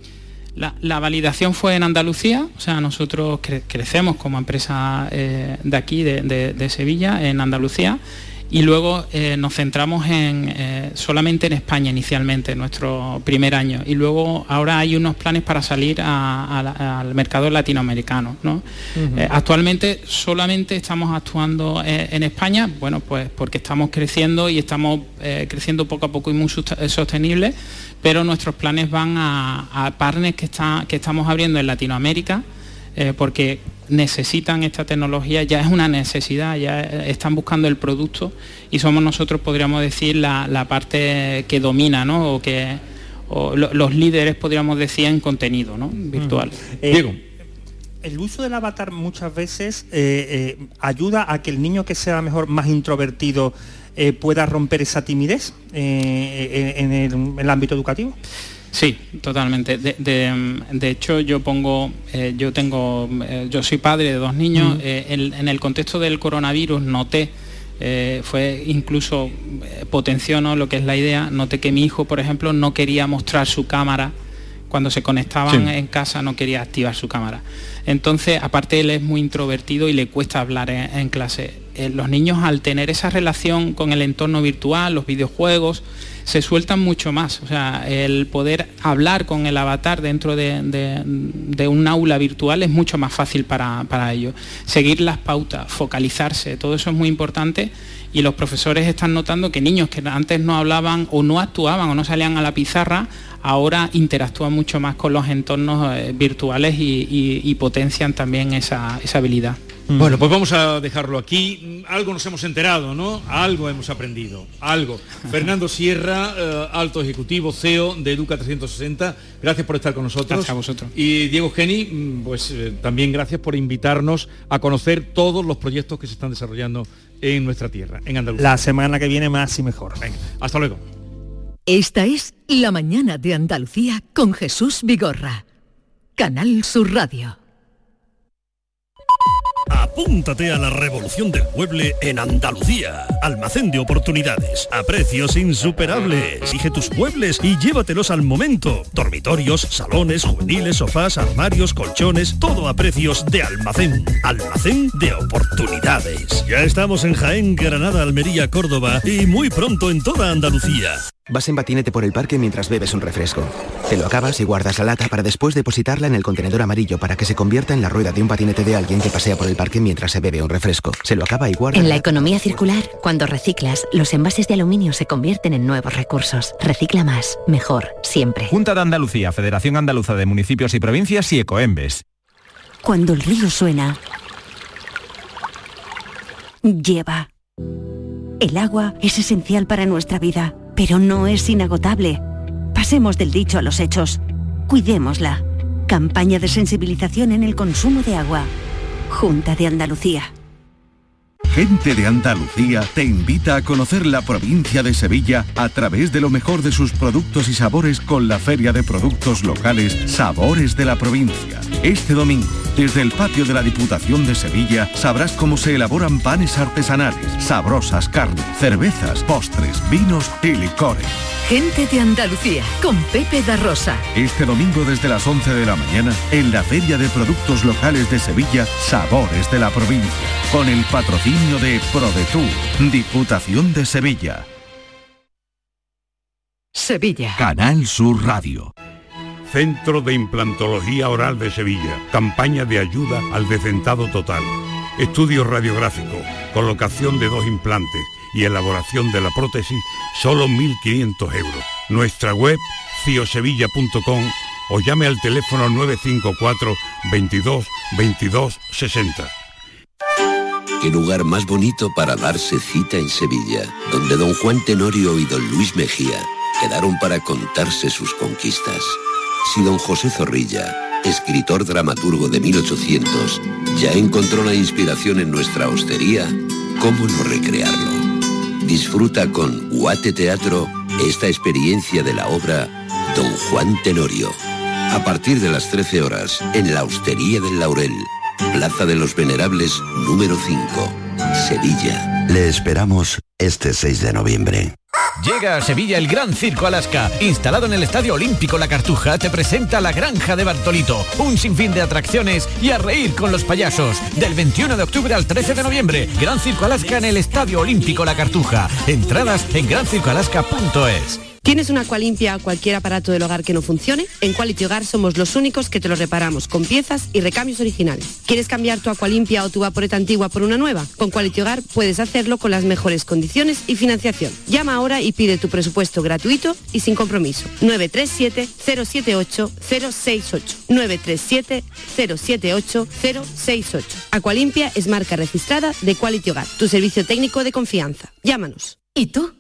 La, validación fue en Andalucía, o sea, nosotros cre- crecemos como empresa eh, de aquí, de Sevilla, en Andalucía, y luego eh, nos centramos en, eh, solamente en España inicialmente, nuestro primer año, y luego ahora hay unos planes para salir a- a la- al mercado latinoamericano. ¿no? Eh, actualmente solamente estamos actuando en España, bueno, pues porque estamos creciendo y estamos creciendo poco a poco y muy sostenible, pero nuestros planes van a, a partners que, está, que estamos abriendo en Latinoamérica, porque necesitan esta tecnología, ya es una necesidad, ya están buscando el producto y somos nosotros, podríamos decir, la, la parte que domina, ¿no? O que o lo- los líderes, podríamos decir, en contenido ¿no? virtual. Eh, El uso del avatar muchas veces eh, eh, ayuda a que el niño que sea mejor más introvertido eh, pueda romper esa timidez eh, en, en el, en el ámbito educativo. Sí, totalmente. De, de- de hecho, yo pongo, eh, yo tengo, eh, yo soy padre de dos niños. Eh, en, en el contexto del coronavirus noté, fue incluso potenció ¿no? lo que es la idea. Noté que mi hijo, por ejemplo, no quería mostrar su cámara cuando se conectaban Sí. en casa, no quería activar su cámara. Entonces, aparte él es muy introvertido y le cuesta hablar en, en clase. Los niños al tener esa relación con el entorno virtual, los videojuegos, se sueltan mucho más. O sea, el poder hablar con el avatar dentro de, un aula virtual es mucho más fácil para, ellos. Seguir las pautas, focalizarse, todo eso es muy importante y los profesores están notando que niños que antes no hablaban o no actuaban o no salían a la pizarra, ahora interactúan mucho más con los entornos eh, virtuales y, potencian también esa habilidad. Bueno, pues vamos a dejarlo aquí. Algo nos hemos enterado, ¿no? Algo hemos aprendido. Algo. Fernando Sierra, eh, alto ejecutivo, CEO de Educa 360. Gracias por estar con nosotros. Gracias a vosotros. Y Diego Geni, mm, pues eh, también gracias por invitarnos a conocer todos los proyectos que se están desarrollando en nuestra tierra, en Andalucía. La semana que viene más y mejor. Venga, hasta luego. Esta es La mañana de Andalucía con Jesús Vigorra. Canal Sur Radio. Apúntate a la revolución del mueble en Andalucía. Almacén de oportunidades, a precios insuperables. Elige tus muebles y llévatelos al momento. Dormitorios, salones, juveniles, sofás, armarios, colchones, todo a precios de almacén. Almacén de oportunidades. Ya estamos en Jaén, Granada, Almería, Córdoba y muy pronto en toda Andalucía. Vas en patinete por el parque mientras bebes un refresco. Te lo acabas y guardas la lata para después depositarla en el contenedor amarillo para que se convierta en la rueda de un patinete de alguien que pasea por el parque mientras se bebe un refresco. Se lo acaba y guarda. En la economía circular, cuando reciclas, los envases de aluminio se convierten en nuevos recursos. Recicla más, mejor, siempre. Junta de Andalucía, Federación Andaluza de Municipios y Provincias y Ecoembes. Cuando el río suena, lleva. El agua es esencial para nuestra vida, pero no es inagotable. Pasemos del dicho a los hechos. Cuidémosla. Campaña de sensibilización en el consumo de agua. Junta de Andalucía. Gente de Andalucía te invita a conocer la provincia de Sevilla a través de lo mejor de sus productos y sabores con la Feria de Productos Locales Sabores de la Provincia. Este domingo, desde el patio de la Diputación de Sevilla, sabrás cómo se elaboran panes artesanales, sabrosas carnes, cervezas, postres, vinos y licores. Gente de Andalucía con Pepe da Rosa. Este domingo desde las 11 de la mañana en la Feria de Productos Locales de Sevilla, Sabores de la Provincia, con el patrocinio de ProDetour, Diputación de Sevilla. Sevilla. Canal Sur Radio. Centro de Implantología Oral de Sevilla. Campaña de ayuda al decentado total. Estudio radiográfico, colocación de dos implantes y elaboración de la prótesis, solo 1.500 euros. Nuestra web, ciosevilla.com o llame al teléfono 954 22 22 60. Qué lugar más bonito para darse cita en Sevilla, donde don Juan Tenorio y don Luis Mejía quedaron para contarse sus conquistas. Si don José Zorrilla, escritor dramaturgo de 1800, ya encontró la inspiración en nuestra hostería, ¿cómo no recrearlo? Disfruta con Guate Teatro esta experiencia de la obra Don Juan Tenorio. A partir de las 13 horas, en la Hostería del Laurel, Plaza de los Venerables, número 5, Sevilla. Le esperamos este 6 de noviembre. Llega a Sevilla el Gran Circo Alaska. Instalado en el Estadio Olímpico La Cartuja, te presenta la Granja de Bartolito. Un sinfín de atracciones y a reír con los payasos. Del 21 de octubre al 13 de noviembre. Gran Circo Alaska en el Estadio Olímpico La Cartuja. Entradas en grancircoalaska.es. ¿Tienes una limpia o cualquier aparato del hogar que no funcione? En Quality Hogar somos los únicos que te lo reparamos con piezas y recambios originales. ¿Quieres cambiar tu limpia o tu vaporeta antigua por una nueva? Con Quality Hogar puedes hacerlo con las mejores condiciones y financiación. Llama ahora y pide tu presupuesto gratuito y sin compromiso. 937-078-068. 937-078-068. Aqualimpia es marca registrada de Quality Hogar, tu servicio técnico de confianza. Llámanos. ¿Y tú?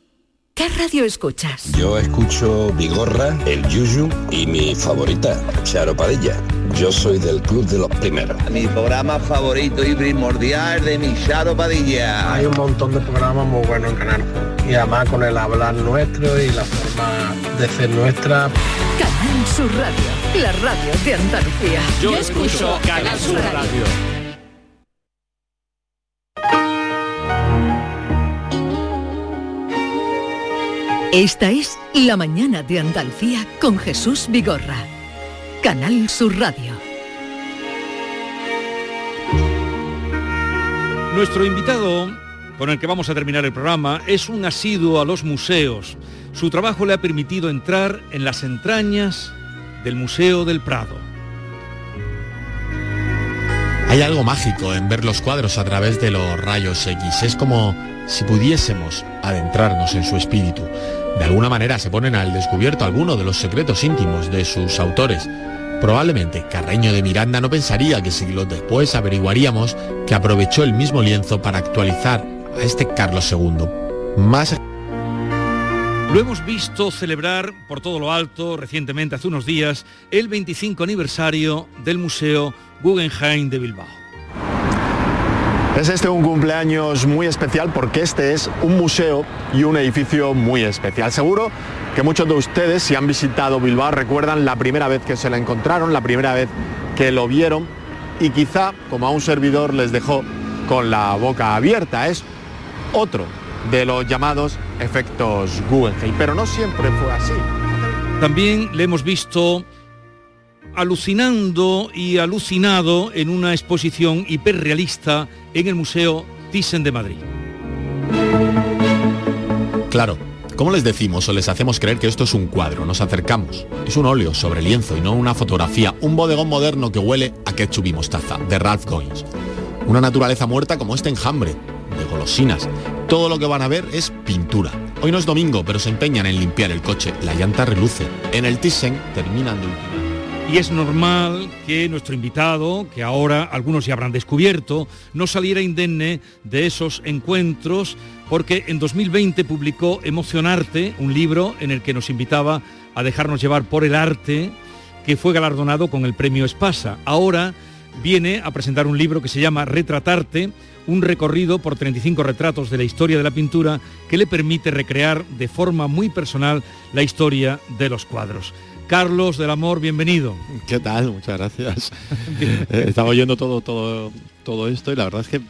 ¿Qué radio escuchas? Yo escucho Vigorra, El Yuyu y mi favorita, Charo Padilla. Yo soy del club de los primeros. Mi programa favorito y primordial de mi Charo Padilla. Hay un montón de programas muy buenos en Canal. Y además con el hablar nuestro y la forma de ser nuestra. Canal Sur Radio, la radio de Andalucía. Yo escucho Canal Sur Radio. Esta es La mañana de Andalucía con Jesús Vigorra. Canal Sur Radio. Nuestro invitado, con el que vamos a terminar el programa, es un asiduo a los museos. Su trabajo le ha permitido entrar en las entrañas del Museo del Prado. Hay algo mágico en ver los cuadros a través de los rayos X. Es como si pudiésemos adentrarnos en su espíritu. De alguna manera se ponen al descubierto algunos de los secretos íntimos de sus autores. Probablemente Carreño de Miranda no pensaría que siglos después averiguaríamos que aprovechó el mismo lienzo para actualizar a este Carlos II. Más Lo hemos visto celebrar por todo lo alto recientemente, hace unos días, el 25 aniversario del Museo Guggenheim de Bilbao. Es este un cumpleaños muy especial porque este es un museo y un edificio muy especial. Seguro que muchos de ustedes, si han visitado Bilbao, recuerdan la primera vez que se la encontraron, la primera vez que lo vieron y quizá, como a un servidor, les dejó con la boca abierta. Es otro de los llamados efectos Guggenheim, pero no siempre fue así. También le hemos visto alucinando y alucinado en una exposición hiperrealista en el Museo Thyssen de Madrid. Claro, ¿cómo les decimos o les hacemos creer que esto es un cuadro? Nos acercamos. Es un óleo sobre lienzo y no una fotografía, un bodegón moderno que huele a ketchup y mostaza, de Ralph Goins. Una naturaleza muerta como este enjambre, de golosinas. Todo lo que van a ver es pintura. Hoy no es domingo, pero se empeñan en limpiar el coche. La llanta reluce. En el Thyssen terminan de ultimar. Y es normal que nuestro invitado, que ahora algunos ya habrán descubierto, no saliera indemne de esos encuentros porque en 2020 publicó Emocionarte, un libro en el que nos invitaba a dejarnos llevar por el arte, que fue galardonado con el premio Espasa. Ahora viene a presentar un libro que se llama Retratarte, un recorrido por 35 retratos de la historia de la pintura que le permite recrear de forma muy personal la historia de los cuadros. Carlos del Amor, bienvenido. ¿Qué tal? Muchas gracias. Eh, Estaba oyendo todo, todo, todo esto y la verdad es que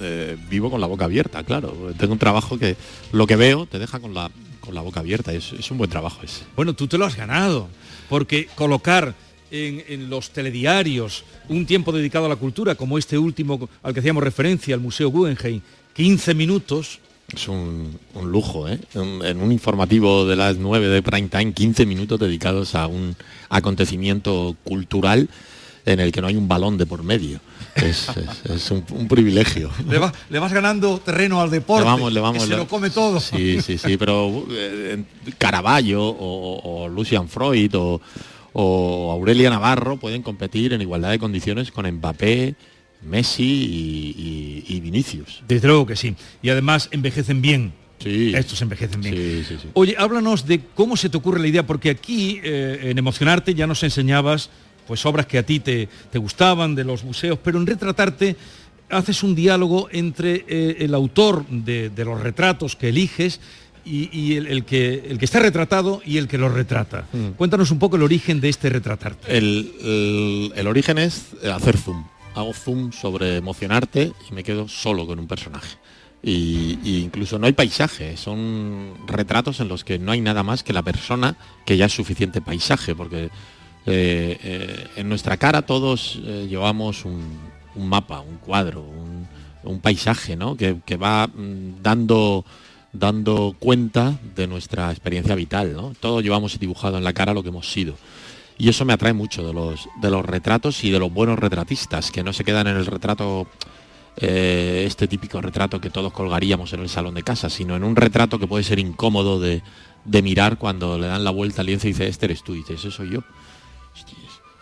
eh, vivo con la boca abierta, claro. Tengo un trabajo que lo que veo te deja con la, con la boca abierta. Es, es un buen trabajo ese. Bueno, tú te lo has ganado, porque colocar en, en los telediarios un tiempo dedicado a la cultura, como este último al que hacíamos referencia, al Museo Guggenheim, 15 minutos, Es un, un lujo, ¿eh? En, en un informativo de las 9 de prime time, 15 minutos dedicados a un acontecimiento cultural en el que no hay un balón de por medio. Es, es- es un, un privilegio. le, va- le vas ganando terreno al deporte, Le vamos, le vamos, que se lo come todo. Sí, sí, sí, pero eh, Caravaggio o, o Lucian Freud o, o Aurelia Navarro pueden competir en igualdad de condiciones con Mbappé, Messi y, y- y Vinicius. Desde luego que sí. Y además envejecen bien. Sí. Estos envejecen bien. Sí, sí, sí. Oye, háblanos de cómo se te ocurre la idea, porque aquí eh, en Emocionarte ya nos enseñabas pues obras que a ti te, te gustaban de los museos, pero en Retratarte haces un diálogo entre eh, el autor de, de los retratos que eliges y, y el, el que, el que está retratado y el que lo retrata. Mm. Cuéntanos un poco el origen de este Retratarte. El, el- el origen es hacer zoom. Hago zoom sobre emocionarte y me quedo solo con un personaje. Y, incluso no hay paisaje, son retratos en los que no hay nada más que la persona, que ya es suficiente paisaje, porque eh, eh, en nuestra cara todos eh, llevamos un, mapa, un cuadro, un, un paisaje, ¿no? Que, que va mm, dando dando cuenta de nuestra experiencia vital, ¿no? Todos llevamos dibujado en la cara lo que hemos sido. Y eso me atrae mucho de los, de los retratos y de los buenos retratistas, que no se quedan en el retrato, eh, este típico retrato que todos colgaríamos en el salón de casa, sino en un retrato que puede ser incómodo de, de mirar cuando le dan la vuelta al lienzo y dice, este eres tú, y dice, ese soy yo.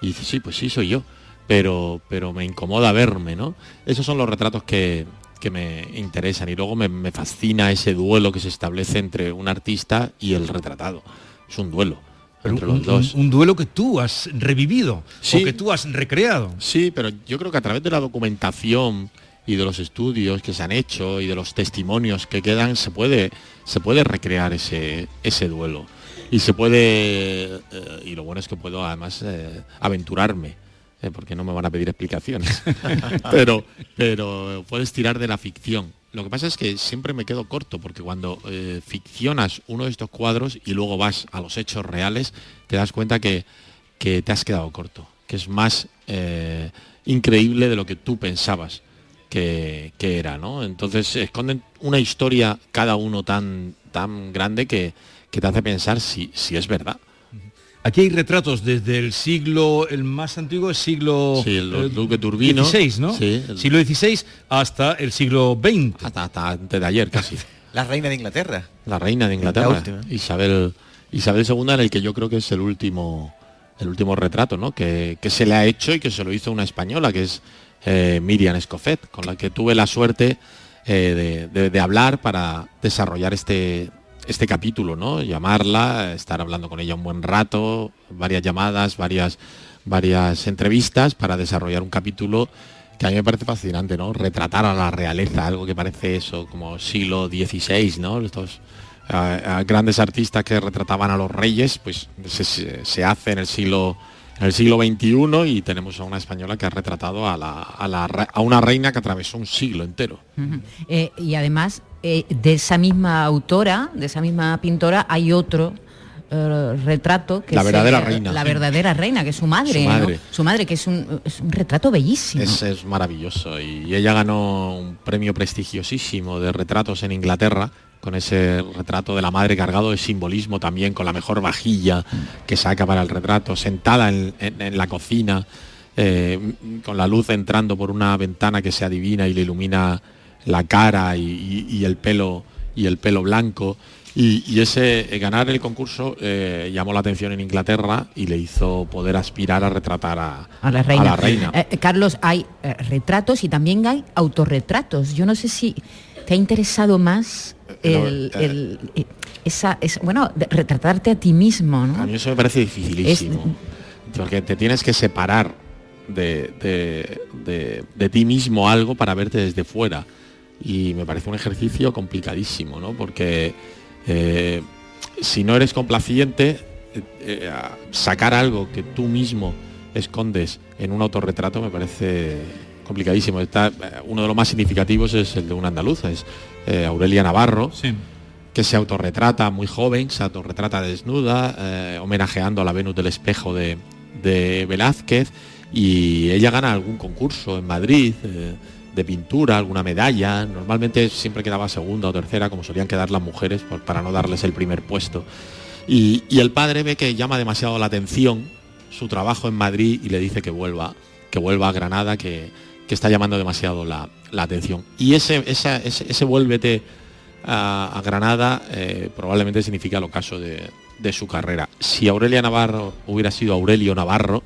Y dice, sí, pues sí, soy yo, pero, pero me incomoda verme, ¿no? Esos son los retratos que, que me interesan y luego me, me fascina ese duelo que se establece entre un artista y el retratado. Es un duelo Pero entre un, los dos. un- un duelo que tú has revivido Sí. o que tú has recreado. Sí, pero yo creo que a través de la documentación y de los estudios que se han hecho y de los testimonios que quedan se puede se puede recrear ese ese duelo y se puede eh, y lo bueno es que puedo además eh, aventurarme eh, porque no me van a pedir explicaciones pero pero puedes tirar de la ficción lo que pasa es que siempre me quedo corto porque cuando eh, ficcionas uno de estos cuadros y luego vas a los hechos reales te das cuenta que que te has quedado corto, que es más eh, increíble de lo que tú pensabas que, que era, ¿no? Entonces esconden una historia cada uno tan, tan grande que, que te hace pensar si, si es verdad. Aquí hay retratos desde el siglo, el más antiguo, el siglo Sí, el Duque Turbino. 16, ¿no? Sí, el- Siglo XVI hasta el siglo XX. Hasta, hasta antes de ayer casi. La reina de Inglaterra. La reina de La Inglaterra. Isabel, Isabel II, en el que yo creo que es el último, el último retrato, ¿no? Que, que se le ha hecho y que se lo hizo una española, que es eh, Miriam Escofet, con la que tuve la suerte eh, de, de- de hablar para desarrollar este, este capítulo, ¿no? Llamarla, estar hablando con ella un buen rato, varias llamadas, varias, varias entrevistas para desarrollar un capítulo que a mí me parece fascinante, ¿no? Retratar a la realeza, algo que parece eso, como siglo XVI, ¿no? Estos grandes artistas que retrataban a los reyes, pues se, hace en el siglo en el siglo XXI y tenemos a una española que ha retratado a, la, a, la a una reina que atravesó un siglo entero. Eh, y además, eh, de esa misma autora, de esa misma pintora, hay otro eh, retrato que La es, verdadera eh, reina. La verdadera reina, que es su madre. Su ¿no? madre. Su madre, que es un, es un retrato bellísimo. Es, es maravilloso y ella ganó un premio prestigiosísimo de retratos en Inglaterra con ese retrato de la madre cargado de simbolismo también, con la mejor vajilla que saca para el retrato, sentada en, en- en la cocina, eh, con la luz entrando por una ventana que se adivina y le ilumina la cara y, y- y el pelo y el pelo blanco. Y, y ese eh, ganar el concurso eh, llamó la atención en Inglaterra y le hizo poder aspirar a retratar a, a la reina. a la reina. Eh, Carlos, hay retratos y también hay autorretratos. Yo no sé si te ha interesado más No, el, eh, el- esa, esa- bueno, retratarte a ti mismo, ¿no? A mí eso me parece dificilísimo. Porque te tienes que separar de, de- de- de ti mismo algo para verte desde fuera. Y me parece un ejercicio complicadísimo, ¿no? Porque eh, si no eres complaciente, eh, eh, sacar algo que tú mismo escondes en un autorretrato me parece complicadísimo. Está, uno de los más significativos es el de una andaluza, es eh, Aurelia Navarro, que se autorretrata muy joven, se autorretrata desnuda, eh, homenajeando a la Venus del espejo de, de Velázquez, y ella gana algún concurso en Madrid eh, de pintura, alguna medalla, normalmente siempre quedaba segunda o tercera, como solían quedar las mujeres, por- para no darles el primer puesto. Y, el padre ve que llama demasiado la atención su trabajo en Madrid y le dice que vuelva, que vuelva a Granada, que, que está llamando demasiado la, la atención. Y ese, ese, ese vuélvete a, a Granada eh, probablemente significa el ocaso de, de su carrera. Si Aurelia Navarro hubiera sido Aurelio Navarro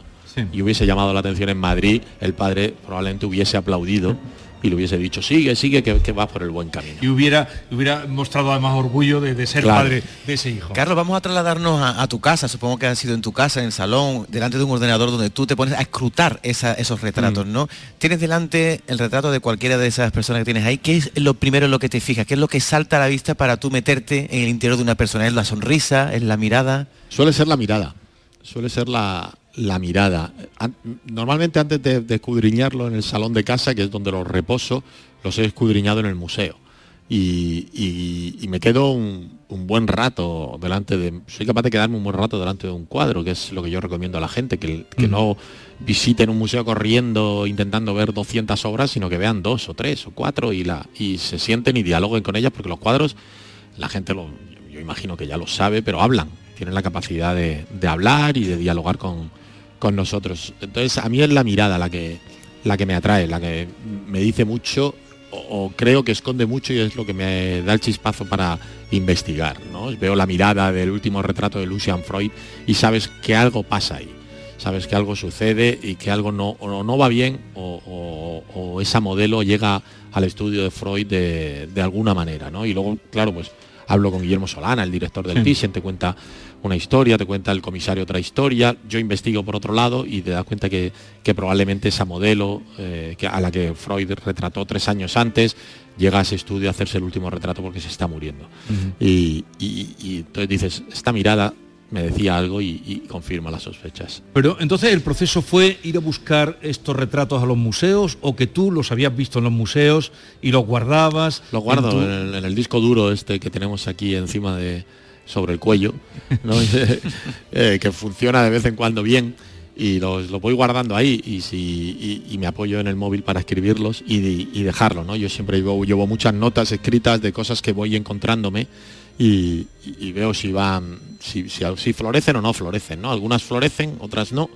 y hubiese llamado la atención en Madrid, el padre probablemente hubiese aplaudido y le hubiese dicho, sigue, sigue, que, que vas por el buen camino. Y hubiera, hubiera mostrado además orgullo de, de ser Claro. padre de ese hijo. Carlos, vamos a trasladarnos a, a tu casa, supongo que ha sido en tu casa, en el salón, delante de un ordenador donde tú te pones a escrutar esa- esos Mm. retratos, ¿no? Tienes delante el retrato de cualquiera de esas personas que tienes ahí. ¿Qué es lo primero en lo que te fijas? ¿Qué es lo que salta a la vista para tú meterte en el interior de una persona? ¿Es la sonrisa? ¿Es la mirada? Suele ser la mirada, suele ser la, la mirada. Normalmente antes de, de escudriñarlo en el salón de casa, que es donde los reposo, los he escudriñado en el museo. Y, y- y me quedo un, un buen rato delante de... Soy capaz de quedarme un buen rato delante de un cuadro, que es lo que yo recomiendo a la gente, que, que no visiten un museo corriendo intentando ver 200 obras, sino que vean dos o tres o cuatro y, la, y se sienten y dialoguen con ellas, porque los cuadros, la gente lo, yo imagino que ya lo sabe, pero hablan, tienen la capacidad de, de hablar y de dialogar con, con nosotros. Entonces a mí es la mirada la que, la que me atrae, la que me dice mucho o, o creo que esconde mucho y es lo que me da el chispazo para investigar. ¿no? Veo la mirada del último retrato de Lucian Freud y sabes que algo pasa ahí. sabes que algo sucede y que algo no, o no va bien o, o esa modelo llega al estudio de Freud de, de alguna manera, ¿no? Y luego, claro, pues hablo con Guillermo Solana, el director del Thyssen, te cuenta una historia, te cuenta el comisario otra historia, yo investigo por otro lado y te das cuenta que, que probablemente esa modelo eh, que, a la que Freud retrató tres años antes, llega a ese estudio a hacerse el último retrato porque se está muriendo. y, y, y entonces dices, esta mirada me decía algo y, y, confirma las sospechas. Pero entonces el proceso fue ir a buscar estos retratos a los museos o que tú los habías visto en los museos y los guardabas. Los guardo en, tu... en, el, en el, disco duro este que tenemos aquí encima de sobre el cuello, ¿no? eh, que funciona de vez en cuando bien y los, los voy guardando ahí y, si, y, me apoyo en el móvil para escribirlos y, dejarlo, ¿no? Yo siempre llevo, llevo muchas notas escritas de cosas que voy encontrándome y, y, veo si van, si, si, si, florecen o no florecen, ¿no? Algunas florecen, otras no,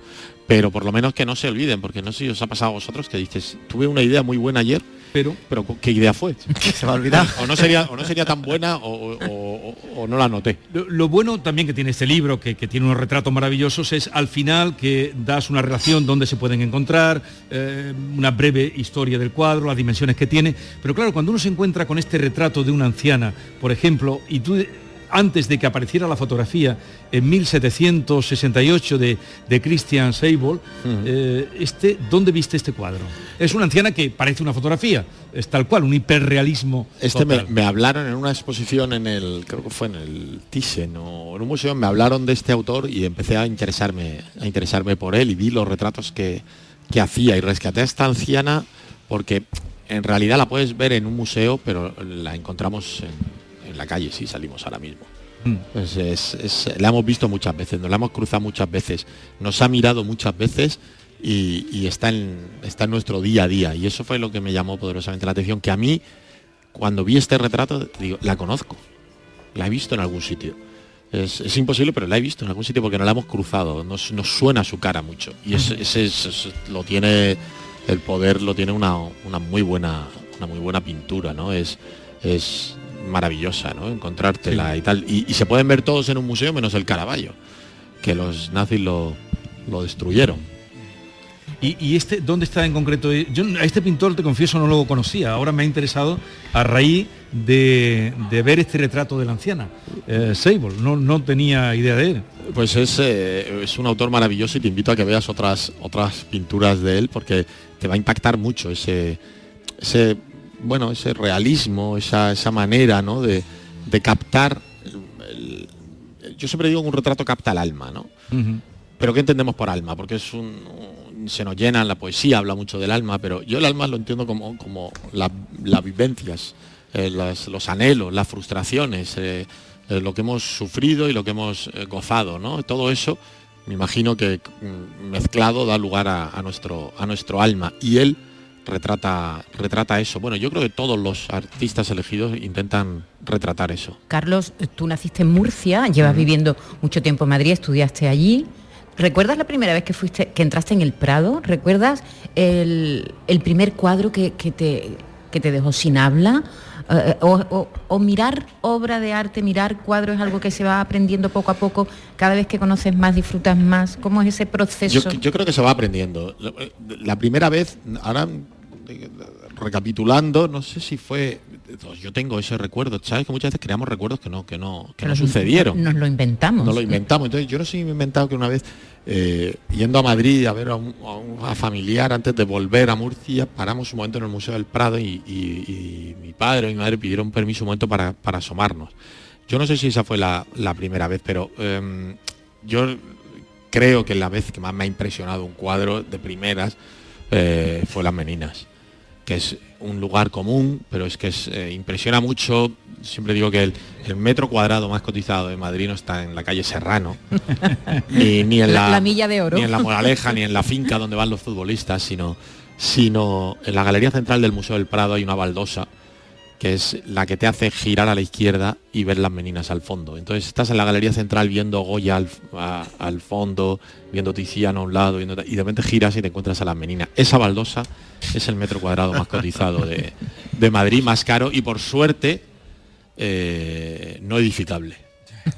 pero por lo menos que no se olviden, porque no sé si os ha pasado a vosotros que dices, tuve una idea muy buena ayer, pero, pero ¿qué idea fue? se me ha olvidado. O no sería, o no sería tan buena o, o, o no la noté. Lo, lo, bueno también que tiene este libro, que, que, tiene unos retratos maravillosos, es al final que das una relación donde se pueden encontrar, eh, una breve historia del cuadro, las dimensiones que tiene. Pero claro, cuando uno se encuentra con este retrato de una anciana, por ejemplo, y tú antes de que apareciera la fotografía en 1768 de, de Christian Sable, uh -huh. eh, este, ¿dónde viste este cuadro? Es una anciana que parece una fotografía, es tal cual, un hiperrealismo. Este me, me, hablaron en una exposición en el, creo que fue en el Thyssen o en un museo, me hablaron de este autor y empecé a interesarme, a interesarme por él y vi los retratos que, que hacía y rescaté a esta anciana porque en realidad la puedes ver en un museo, pero la encontramos en, en la calle si salimos ahora mismo. Mm. Pues es, es, la hemos visto muchas veces, nos la hemos cruzado muchas veces, nos ha mirado muchas veces y, y, está, en, está en nuestro día a día. Y eso fue lo que me llamó poderosamente la atención, que a mí, cuando vi este retrato, digo, la conozco, la he visto en algún sitio. Es, es, imposible, pero la he visto en algún sitio porque no la hemos cruzado, nos, nos suena su cara mucho. Y ese es, lo tiene, el poder lo tiene una, una muy buena, una muy buena pintura, ¿no? Es, es maravillosa, ¿no? Encontrártela sí. y tal. Y, y, se pueden ver todos en un museo menos el Caravaggio, que los nazis lo, lo destruyeron. ¿Y, ¿Y, este dónde está en concreto? Yo a este pintor, te confieso, no lo conocía. Ahora me ha interesado a raíz de, de ver este retrato de la anciana. Eh, Sable, no, no tenía idea de él. Pues es, eh, es un autor maravilloso y te invito a que veas otras, otras pinturas de él porque te va a impactar mucho ese, ese bueno, ese realismo, esa, esa manera ¿no? de, de captar. El, el, yo siempre digo que un retrato capta el alma, ¿no? Uh -huh. Pero ¿qué entendemos por alma? Porque es un, un, se nos llena la poesía, habla mucho del alma, pero yo el alma lo entiendo como, como las la vivencias, eh, las, los anhelos, las frustraciones, eh, eh, lo que hemos sufrido y lo que hemos gozado, ¿no? Todo eso me imagino que mm, mezclado da lugar a, a, nuestro, a nuestro alma. Y él retrata, retrata eso. Bueno, yo creo que todos los artistas elegidos intentan retratar eso. Carlos, tú naciste en Murcia, llevas viviendo mucho tiempo en Madrid, estudiaste allí. ¿Recuerdas la primera vez que fuiste, que entraste en el Prado? ¿Recuerdas el, el primer cuadro que, que, te, que te dejó sin habla? Uh, o, o, o, mirar obra de arte, mirar cuadros es algo que se va aprendiendo poco a poco, cada vez que conoces más, disfrutas más. ¿Cómo es ese proceso? Yo, yo creo que se va aprendiendo. La primera vez, ahora recapitulando, no sé si fue, yo tengo ese recuerdo, sabes que muchas veces creamos recuerdos que no, que no, que no sucedieron. Nos lo inventamos. Nos lo inventamos. Entonces yo no sé si me he inventado que una vez eh, yendo a Madrid a ver a un, a un a familiar antes de volver a Murcia, paramos un momento en el Museo del Prado y, y, y mi padre o mi madre pidieron permiso un momento para, para asomarnos. Yo no sé si esa fue la, la primera vez, pero eh, yo creo que la vez que más me ha impresionado un cuadro de primeras eh, fue Las Meninas que es un lugar común, pero es que es, eh, impresiona mucho. Siempre digo que el, el, metro cuadrado más cotizado de Madrid no está en la calle Serrano, ni, ni, en la, la, la, milla de oro, ni en la Moraleja, ni en la finca donde van los futbolistas, sino, sino en la galería central del Museo del Prado hay una baldosa que es la que te hace girar a la izquierda y ver las meninas al fondo. Entonces estás en la galería central viendo Goya al, al fondo, viendo Tiziano a un lado, y de repente giras y te encuentras a las meninas. Esa baldosa es el metro cuadrado más cotizado de, de Madrid, más caro y por suerte eh, no edificable.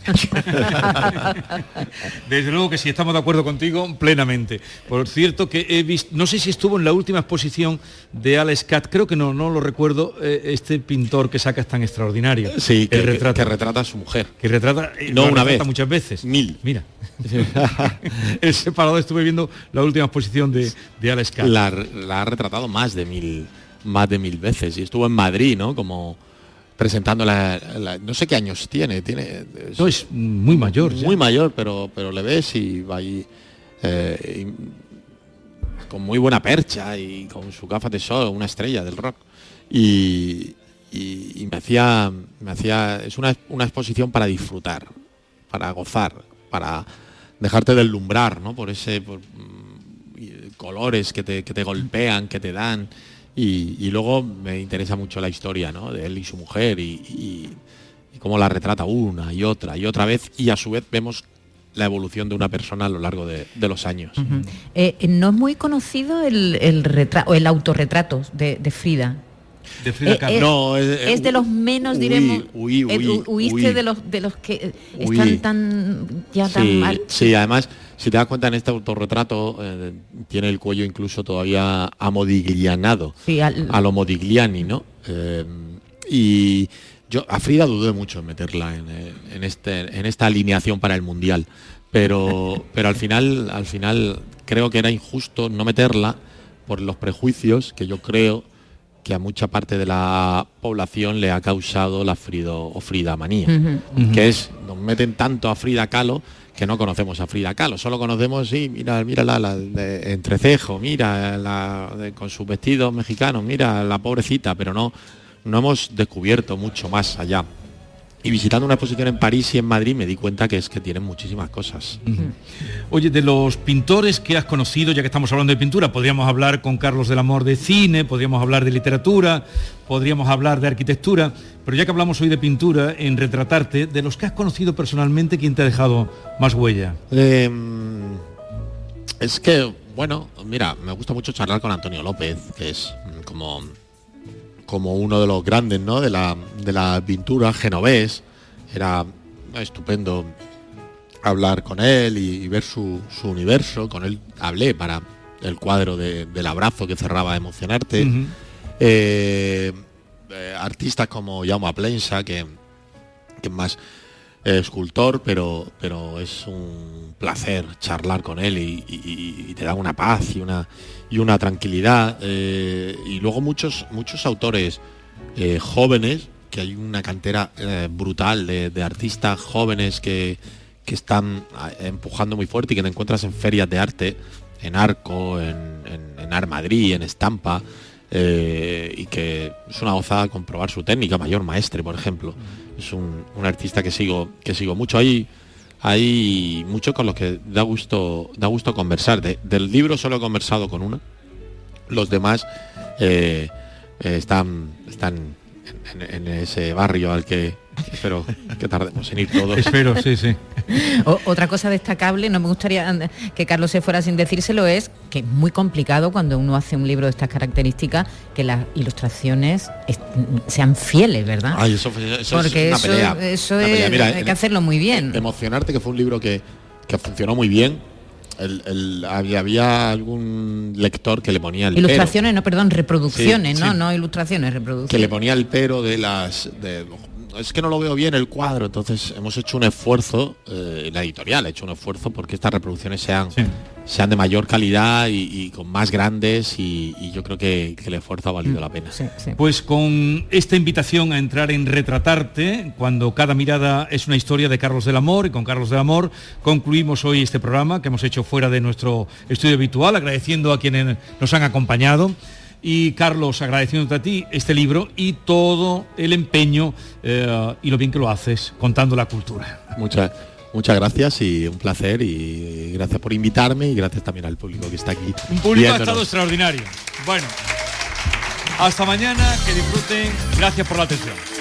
Desde luego que sí, estamos de acuerdo contigo plenamente. Por cierto que he visto, no sé si estuvo en la última exposición de Alex Cat, creo que no, no lo recuerdo, eh, este pintor que saca es tan extraordinario. Sí, que, retrata a su mujer. Que retrata, eh, No una retrata vez. muchas veces. Mil. Mira. el separado estuve viendo la última exposición de, de Alex Cat. La, la ha retratado más de mil más de mil veces y estuvo en Madrid, ¿no? Como presentando la, la- no sé qué años tiene, tiene No, es muy mayor. ya. muy mayor, pero pero le ves y va ahí eh, y- con muy buena percha y con su gafas de sol, una estrella del rock y, y- y me hacía me hacía es una, una exposición para disfrutar, para gozar, para dejarte deslumbrar, ¿no? Por ese por, mm, eh, colores que te, que te golpean, que te dan. Y, y luego me interesa mucho la historia ¿no? de él y su mujer y, y- y cómo la retrata una y otra y otra vez. Y a su vez vemos la evolución de una persona a lo largo de, de los años. Ujú. Eh, no es muy conocido el, el retrato, el autorretrato de, de Frida. De Frida Eh, Kahlo. eh, no, es, es de los menos, huí, diremos. huí, eh, huí, hu- huiste huí. de los de los que eh, Huí. están tan ya tan Sí, mal. sí, además, si te das cuenta en este autorretrato, eh, tiene el cuello incluso todavía amodiglianado, Sí, al- a lo Modigliani, ¿no? Eh, y yo a Frida dudé mucho en meterla en, eh, en este, en esta alineación para el Mundial, pero, pero al, final, al final creo que era injusto no meterla por los prejuicios que yo creo que a mucha parte de la población le ha causado la Frido o Frida manía que es nos meten tanto a Frida Kahlo que no conocemos a Frida Kahlo, solo conocemos, sí, mira, mira la, la de entrecejo, mira la de- con sus vestidos mexicanos, mira la pobrecita, pero no, no hemos descubierto mucho más allá. Y visitando una exposición en París y en Madrid me di cuenta que es que tienen muchísimas cosas. Oye, de los pintores que has conocido, ya que estamos hablando de pintura, podríamos hablar con Carlos del Amor de cine, podríamos hablar de literatura, podríamos hablar de arquitectura, pero ya que hablamos hoy de pintura, en retratarte, de los que has conocido personalmente, ¿quién te ha dejado más huella? Eh, es que, bueno, mira, me gusta mucho charlar con Antonio López, que es mm, como, como uno de los grandes, ¿no? De la, de la pintura genovés. Era estupendo hablar con él y, y ver su, su universo. Con él hablé para el cuadro de- del abrazo que cerraba Emocionarte. Eh, eh, artistas como Jaume Plensa, que, que más escultor, pero, pero es un placer charlar con él y, te da una paz y una, y una tranquilidad. eh, y luego muchos, muchos autores eh, jóvenes, que hay una cantera eh, brutal de, artistas jóvenes que, que están ah, empujando muy fuerte y que te encuentras en ferias de arte, en Arco, en, en, en Art Madrid, en Estampa, y que es una gozada comprobar su técnica, Mayor Maestre, por ejemplo. Es un, un artista que sigo, que sigo mucho. Hay, hay mucho con los que da gusto, da gusto conversar. De- del libro solo he conversado con una. Los demás eh, eh, están, están en, ese barrio al que espero que tardemos en ir todos. Espero, sí, sí. O- otra cosa destacable, no me gustaría que Carlos se fuera sin decírselo, es que es muy complicado cuando uno hace un libro de estas características que las ilustraciones est- sean fieles, ¿verdad? Ay, eso, eso es Porque una eso, pelea, eso una es, pelea. Mira, hay en- que hacerlo muy bien. Emocionarte, que fue un libro que, que funcionó muy bien. El- el- había, había algún lector que le ponía el pero, Ilustraciones, no, perdón, reproducciones, Sí, ¿no? sí. No ilustraciones, reproducciones. que le ponía el pero de las de, es que no lo veo bien el cuadro entonces hemos hecho un esfuerzo eh, la editorial ha hecho un esfuerzo porque estas reproducciones sean sean de mayor calidad y, y con más grandes y, y yo creo que, que el esfuerzo ha valido la pena. Pues con esta invitación a entrar en Retratarte, cuando cada mirada es una historia de Carlos del Amor, y con Carlos del Amor concluimos hoy este programa que hemos hecho fuera de nuestro estudio habitual, agradeciendo a quienes nos han acompañado. Y Carlos, agradeciéndote a ti este libro y todo el empeño eh, y lo bien que lo haces contando la cultura. muchas muchas gracias y un placer y gracias por invitarme y gracias también al público que está aquí Un público ha estado extraordinario. Bueno, hasta mañana, que disfruten. Gracias por la atención.